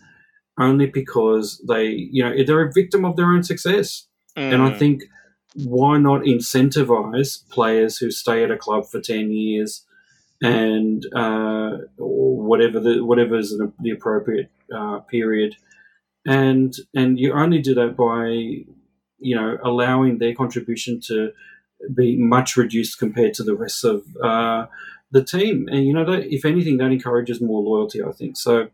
only because they you know they're a victim of their own success. And I Mm. think why not incentivize players who stay at a club for ten years and uh, or whatever the whatever is the, the appropriate uh, period, and and you only do that by you know allowing their contribution to be much reduced compared to the rest of uh, the team, and you know that if anything that encourages more loyalty. I think so.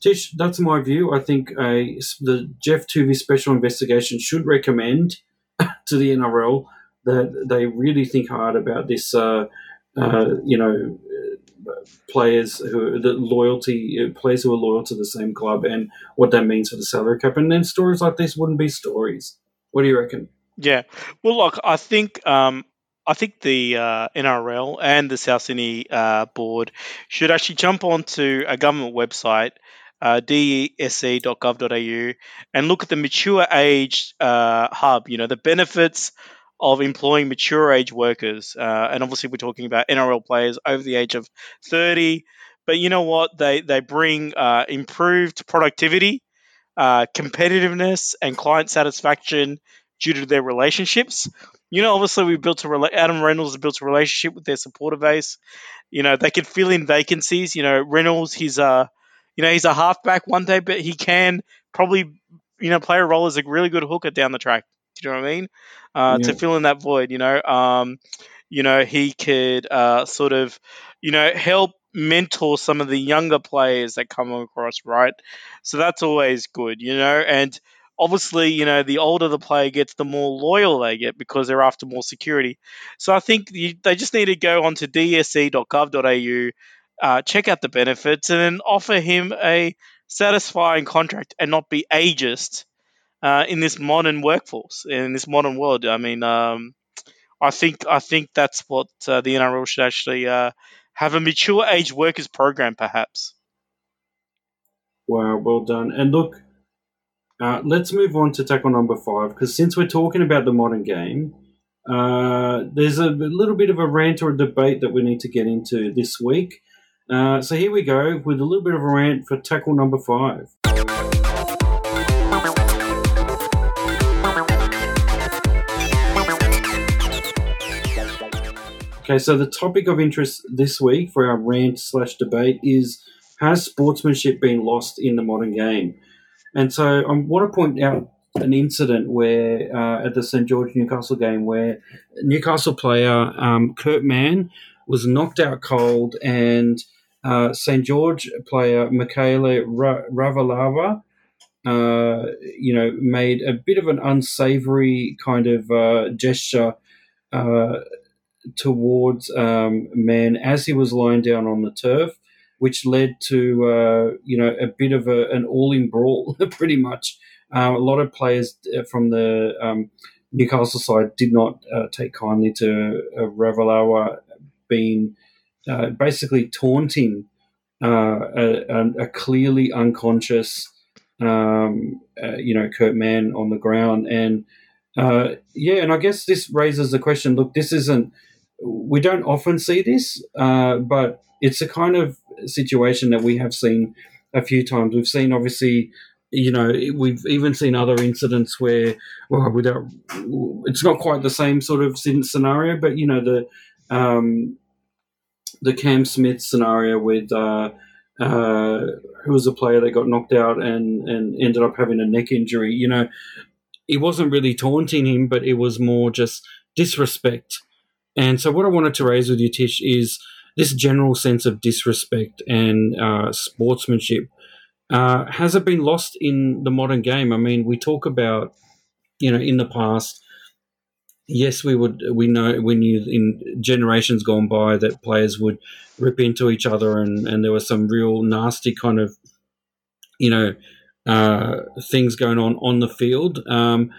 Tish, that's my view. I think a, the Geoff Toovey special investigation should recommend *coughs* to the NRL that they really think hard about this. Uh, uh, you know, players who the loyalty uh, players who are loyal to the same club and what that means for the salary cap. And then stories like this wouldn't be stories. What do you reckon? Yeah. Well, look, I think um, I think the uh, NRL and the South Sydney uh, board should actually jump onto a government website, uh, desc.gov.au, and look at the mature age uh, hub. You know, the benefits of employing mature age workers, uh, and obviously we're talking about NRL players over the age of thirty. But you know what? They they bring uh, improved productivity, uh, competitiveness, and client satisfaction due to their relationships. You know, obviously we built a rela- Adam Reynolds built a relationship with their supporter base. You know, they can fill in vacancies. You know, Reynolds, he's a, you know, he's a halfback one day, but he can probably, you know, play a role as a really good hooker down the track. Do you know what I mean? Uh, To fill in that void, you know, um, you know, he could uh, sort of, you know, help mentor some of the younger players that come across, right? So that's always good, you know, and obviously, you know, the older the player gets, the more loyal they get because they're after more security. So I think you, they just need to go onto dsc.gov.au, uh, check out the benefits, and then offer him a satisfying contract and not be ageist uh, in this modern workforce, in this modern world. I mean, um, I think I think that's what uh, the NRL should actually uh, have a mature age workers program, perhaps. Wow, well done. And look, uh, let's move on to tackle number five because since we're talking about the modern game, uh, there's a little bit of a rant or a debate that we need to get into this week. Uh, so here we go with a little bit of a rant for tackle number five. Okay, so the topic of interest this week for our rant slash debate is has sportsmanship been lost in the modern game? And so I want to point out an incident where uh, at the St George Newcastle game where Newcastle player um, Kurt Mann was knocked out cold and uh, St George player Mikaele Ra- Ravalawa, uh, you know, made a bit of an unsavory kind of uh, gesture uh, towards um, Mann as he was lying down on the turf, which led to uh, you know a bit of a, an all-in brawl, *laughs* pretty much. Uh, a lot of players uh, from the um, Newcastle side did not uh, take kindly to uh, Ravalawa being uh, basically taunting uh, a, a, clearly unconscious, um, you know, Kurt Mann on the ground, and yeah, and I guess this raises the question: Look, this isn't. We don't often see this, uh, but it's a kind of situation that we have seen a few times. We've seen, obviously, you know, we've even seen other incidents where, well, without, it's not quite the same sort of scenario, but you know, the um, the Cam Smith scenario with uh, uh, who was a player that got knocked out and and ended up having a neck injury. You know, it wasn't really taunting him, but it was more just disrespect. And so, what I wanted to raise with you, Tish, is this general sense of disrespect and uh, sportsmanship uh, has it been lost in the modern game? I mean, we talk about, you know, in the past, yes, we would, we know, we knew in generations gone by that players would rip into each other and, and there was some real nasty kind of, you know, uh, things going on on the field. Um,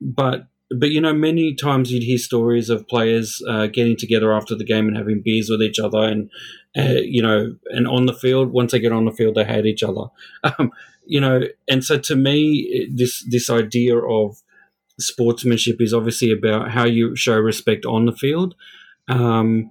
but but you know, many times you'd hear stories of players uh, getting together after the game and having beers with each other, and uh, you know, and on the field, once they get on the field, they hate each other. *laughs* Um, you know, and so to me, this this idea of sportsmanship is obviously about how you show respect on the field. Um,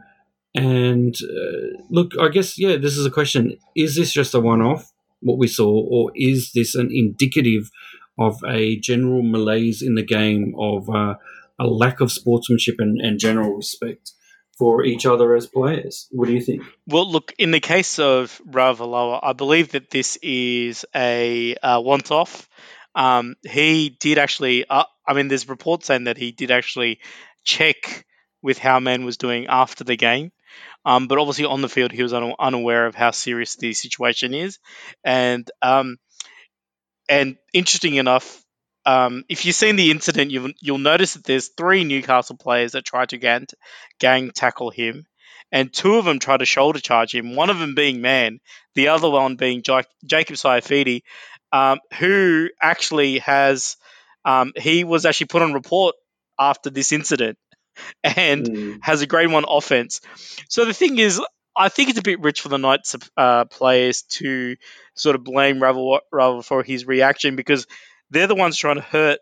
and uh, look, I guess yeah, this is a question: Is this just a one-off? What we saw, or is this an indicative of a general malaise in the game of uh, a lack of sportsmanship and, and general respect for each other as players. What do you think? Well, look, in the case of Ravalawa, I believe that this is a uh, once off. Um, he did actually, uh, I mean, there's reports saying that he did actually check with how Mann was doing after the game. Um, but obviously on the field, he was un- unaware of how serious the situation is. And um, and interesting enough, um, if you've seen the incident, you'll, you'll notice that there's three Newcastle players that try to gang, gang tackle him, and two of them try to shoulder charge him. One of them being Mann, the other one being J- Jacob Saifiti, um, who actually has um, he was actually put on report after this incident *laughs* and mm. has a grade one offense. So the thing is, I think it's a bit rich for the Knights uh, players to sort of blame Ravel, Ravel for his reaction because they're the ones trying to hurt.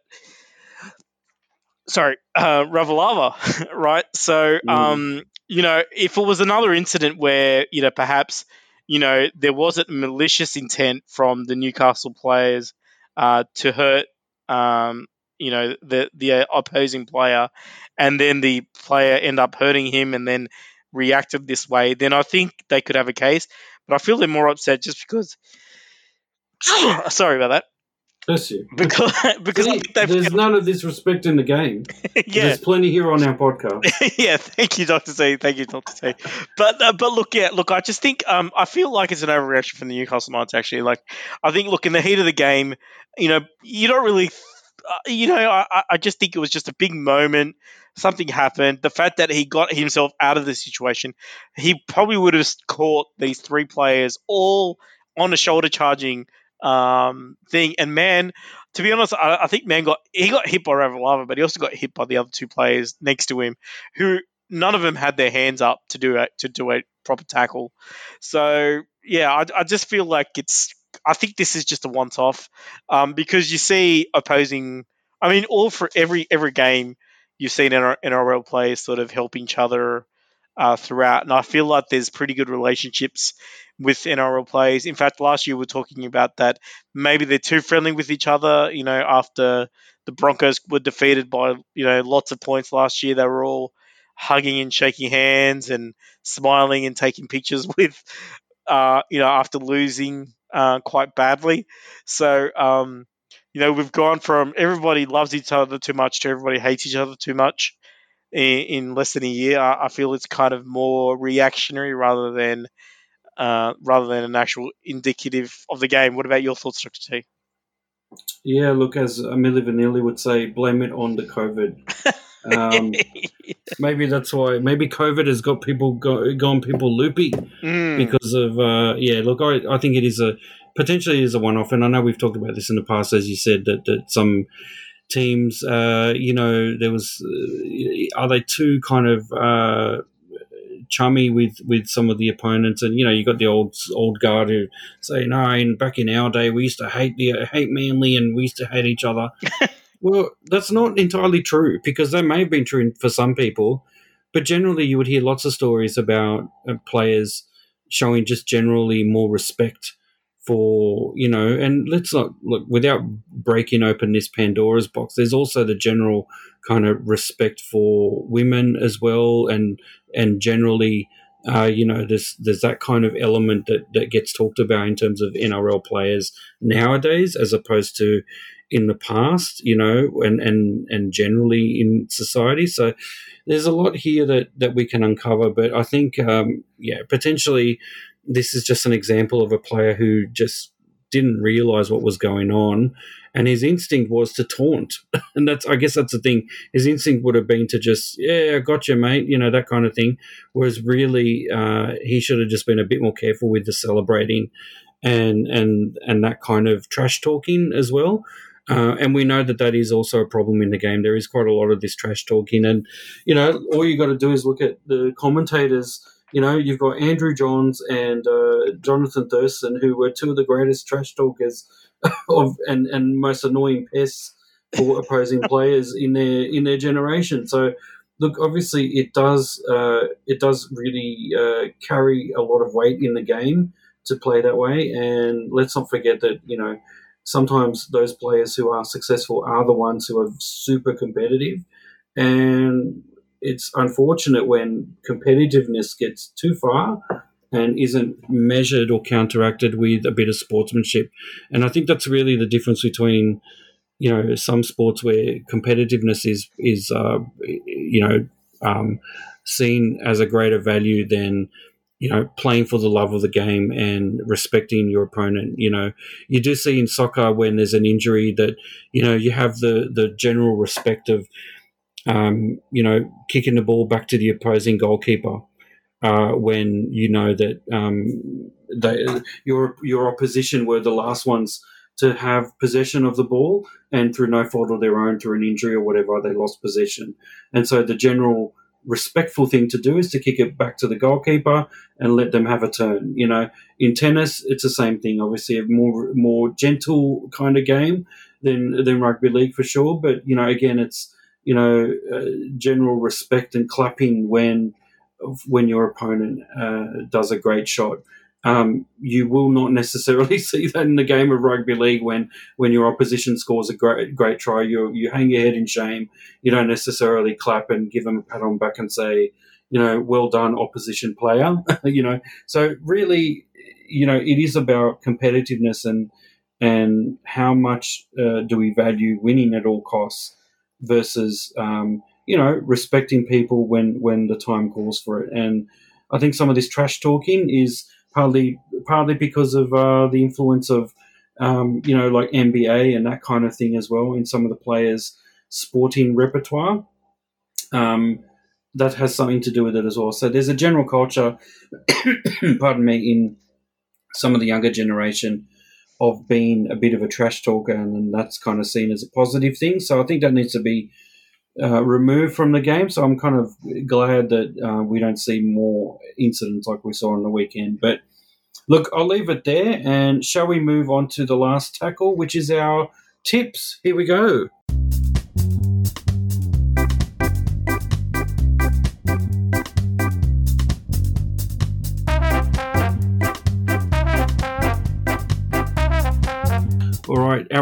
Sorry, uh, Ravalawa, *laughs* right? So, mm. um, you know, if it was another incident where you know perhaps you know there wasn't malicious intent from the Newcastle players uh, to hurt, um, you know, the the opposing player, and then the player end up hurting him, and then reacted this way, then I think they could have a case. But I feel they're more upset just because. *coughs* sorry about that. Bless you. *laughs* Because, because See, there's none of this respect in the game. *laughs* yeah. There's plenty here on our podcast. *laughs* yeah, thank you, Doctor C. Thank you, Doctor C. But uh, but look, yeah, look, I just think um, I feel like it's an overreaction from the Newcastle Knights. Actually, like I think, look, in the heat of the game, you know, you don't really uh, you know, I, I just think it was just a big moment. Something happened. The fact that he got himself out of the situation, he probably would have caught these three players all on a shoulder charging um, thing. And man, to be honest, I, I, think Mann got he got hit by Ravalawa, but he also got hit by the other two players next to him, who none of them had their hands up to do a, to do a proper tackle. So yeah, I, I just feel like it's I think this is just a once off um, because you see opposing. I mean, all for every every game you've seen NRL players sort of help each other uh, throughout, and I feel like there's pretty good relationships with NRL players. In fact, last year we were talking about that maybe they're too friendly with each other. You know, after the Broncos were defeated by you know lots of points last year, they were all hugging and shaking hands and smiling and taking pictures *laughs* with uh, you know after losing uh, quite badly. So, um, you know, we've gone from everybody loves each other too much to everybody hates each other too much in, in less than a year. I, I, feel it's kind of more reactionary rather than uh, rather than an actual indicative of the game. What about your thoughts, Dr. T? Yeah, look, as Milli Vanilli would say, blame it on the COVID. Um, *laughs* maybe that's why. Maybe COVID has got people go, gone people loopy mm. because of uh, yeah. Look, I, I think it is a potentially is a one off, and I know we've talked about this in the past, as you said that, that some teams, uh, you know, there was uh, are they too kind of uh, chummy with with some of the opponents, and you know, you got the old old guard who say, no, in back in our day, we used to hate the hate Manly, and we used to hate each other. *laughs* Well, that's not entirely true because that may have been true for some people, but generally you would hear lots of stories about uh, players showing just generally more respect for you know and let's not look without breaking open this pandora's box there's also the general kind of respect for women as well and and generally uh, you know there's there's that kind of element that that gets talked about in terms of NRL players nowadays as opposed to in the past, you know, and and and generally in society. So there's a lot here that that we can uncover. But I think, um, yeah, potentially this is just an example of a player who just didn't realize what was going on, and his instinct was to taunt, *laughs* and that's I guess that's the thing. His instinct would have been to just yeah, I got you, mate, you know that kind of thing. Whereas really, uh, he should have just been a bit more careful with the celebrating, and and and that kind of trash talking as well. Uh, and we know that that is also a problem in the game. There is quite a lot of this trash talking, and you know, all you got to do is look at the commentators. You know, you've got Andrew Johns and uh, Jonathan Thurston, who were two of the greatest trash talkers *laughs* of and, and most annoying pests for *laughs* opposing players in their in their generation. So, look, obviously, it does uh, it does really uh, carry a lot of weight in the game to play that way. And let's not forget that you know sometimes those players who are successful are the ones who are super competitive. And it's unfortunate when competitiveness gets too far and isn't measured or counteracted with a bit of sportsmanship. And I think that's really the difference between, you know, some sports where competitiveness is is uh, you know um, seen as a greater value than you know, playing for the love of the game and respecting your opponent. You know, you do see in soccer when there's an injury that, you know, you have the, the general respect of, um, you know, kicking the ball back to the opposing goalkeeper uh, when you know that um, they, your your opposition were the last ones to have possession of the ball, and through no fault of their own, through an injury or whatever, they lost possession. And so the general respectful thing to do is to kick it back to the goalkeeper and let them have a turn. You know, in tennis, it's the same thing. Obviously, a more more gentle kind of game than than rugby league for sure. But you know, again, it's you know uh, general respect and clapping when when your opponent uh, does a great shot. Um, you will not necessarily *laughs* see that in the game of rugby league when when your opposition scores a great great try. You you hang your head in shame. You don't necessarily clap and give them a pat on back and say, you know, well done, opposition player. *laughs* you know, so really, you know, it is about competitiveness and and how much uh, do we value winning at all costs versus um, you know respecting people when when the time calls for it. And I think some of this trash talking is partly partly because of uh, the influence of um, you know like NBA and that kind of thing as well in some of the players' sporting repertoire. Um, that has something to do with it as well. So there's a general culture, *coughs* pardon me, in some of the younger generation of being a bit of a trash talker, and that's kind of seen as a positive thing. So I think that needs to be uh, removed from the game. So I'm kind of glad that uh, we don't see more incidents like we saw on the weekend. But look, I'll leave it there. And shall we move on to the last tackle, which is our tips? Here we go.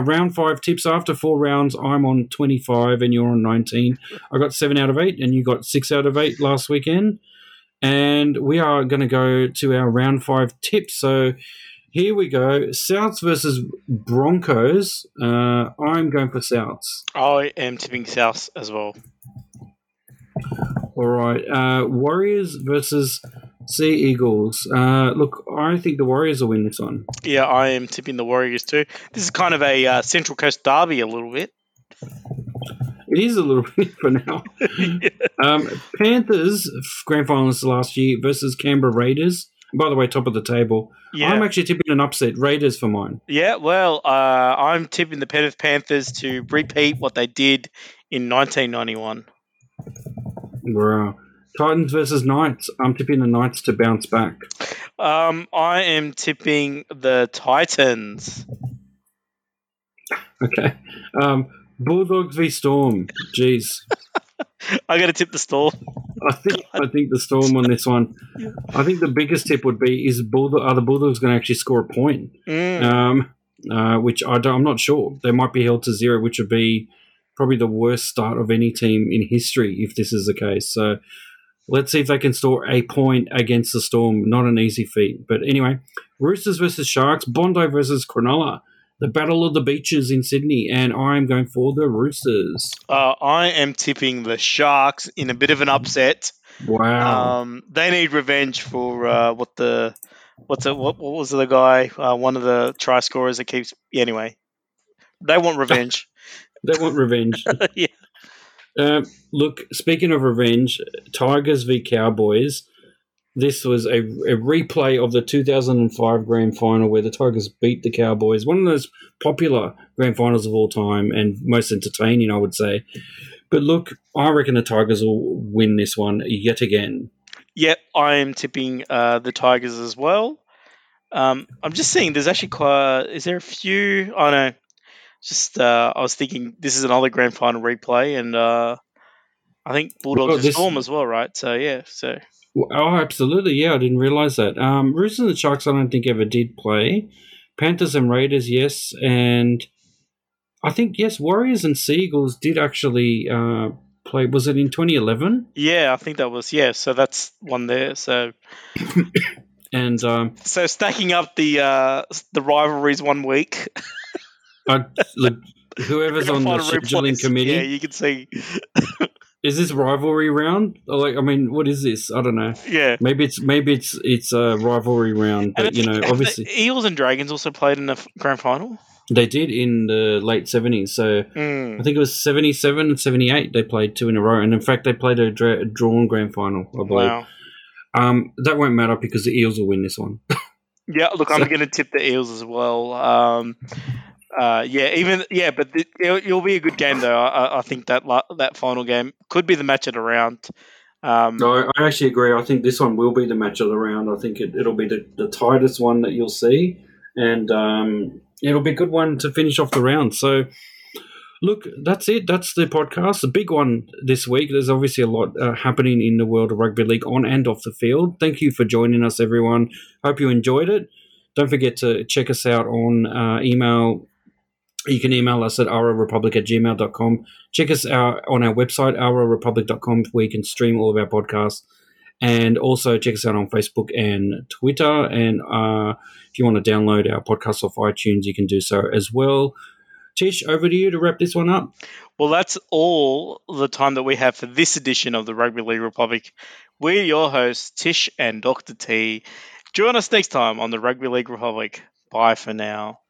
Round five tips after four rounds, I'm on 25 and you're on 19. I got seven out of eight and you got six out of eight last weekend. And we are going to go to our round five tips. So here we go Souths versus Broncos. Uh, I'm going for Souths. I am tipping Souths as well. All right. Uh, Warriors versus Sea Eagles. Uh, look, I think the Warriors will win this one. Yeah, I am tipping the Warriors too. This is kind of a uh, Central Coast derby, a little bit. It is a little *laughs* bit for now. yeah. *laughs* um, Panthers grand finals last year versus Canberra Raiders. By the way, top of the table. Yeah. I'm actually tipping an upset Raiders for mine. Yeah, well, uh, I'm tipping the Penrith Panthers to repeat what they did in 1991. Wow. Titans versus Knights. I'm tipping the Knights to bounce back. Um, I am tipping the Titans. Okay. Um, Bulldogs v Storm. Jeez. *laughs* I got to tip the Storm. I think I think the Storm on this one. Yeah. *laughs* I think the biggest tip would be is Bulldog, are the Bulldogs going to actually score a point? Mm. Um, uh, which I don't, I'm not sure. They might be held to zero, which would be probably the worst start of any team in history if this is the case. So let's see if they can store a point against the Storm. Not an easy feat. But anyway, Roosters versus Sharks, Bondi versus Cronulla. The Battle of the Beaches in Sydney, and I'm going for the Roosters. Uh, I am tipping the Sharks in a bit of an upset. Wow. Um, they need revenge for uh, what the what's it? What, what was the guy? Uh, one of the try scorers that keeps. Yeah, anyway, they want revenge. *laughs* They want revenge. *laughs* yeah. Uh, look, speaking of revenge, Tigers v Cowboys. This was a, a replay of the 2005 grand final where the Tigers beat the Cowboys. One of those popular grand finals of all time and most entertaining, I would say. But look, I reckon the Tigers will win this one yet again. Yep, I am tipping uh, the Tigers as well. Um, I'm just seeing there's actually quite. Is there a few? I know. Just uh, I was thinking this is another grand final replay, and uh, I think Bulldogs Well, is this- Storm as well, right? So yeah, so Oh, absolutely. Yeah, I didn't realize that. Um, Roosters and the Sharks, I don't think ever did play. Panthers and Raiders, yes. And I think, yes, Warriors and Sea Eagles did actually uh, play. Was it in 2011? yeah, I think that was yeah. So that's one there. So *coughs* And um, so stacking up the uh, the rivalries one week. *laughs* I, look, whoever's on the scheduling committee, Yeah, you can see. *laughs* is this rivalry round? Or like, I mean, what is this? I don't know. Yeah. Maybe it's maybe it's it's a rivalry round, but you know, obviously Eagles and Dragons also played in the grand final. they did in the late seventies. So Mm. I think it was 77 and 78 they played two in a row. And in fact, they played a, dra- drawn grand final, I believe. Wow. Um, that won't matter because the Eels will win this one. Yeah, look, I'm *laughs* going to tip the Eels as well. Um, uh, yeah, even yeah, but the, it'll, it'll be a good game though. I, I think that that final game could be the match of the round. Um, No, I actually agree. I think this one will be the match of the round. I think it, it'll be the, the tightest one that you'll see. And um, it'll be a good one to finish off the round. So, look, that's it. That's the podcast. The big one this week. There's obviously a lot uh, happening in the world of rugby league on and off the field. Thank you for joining us, everyone. Hope you enjoyed it. Don't forget to check us out on uh, email. You can email us at republic at gmail.com. Check us out on our website, republic.com, where you can stream all of our podcasts. And also check us out on Facebook and Twitter. And uh, if you want to download our podcast off iTunes, you can do so as well. Tish, over to you to wrap this one up. well, that's all the time that we have for this edition of the Rugby League Republic. We're your hosts, Tish and Dr. T. Join us next time on the Rugby League Republic. Bye for now.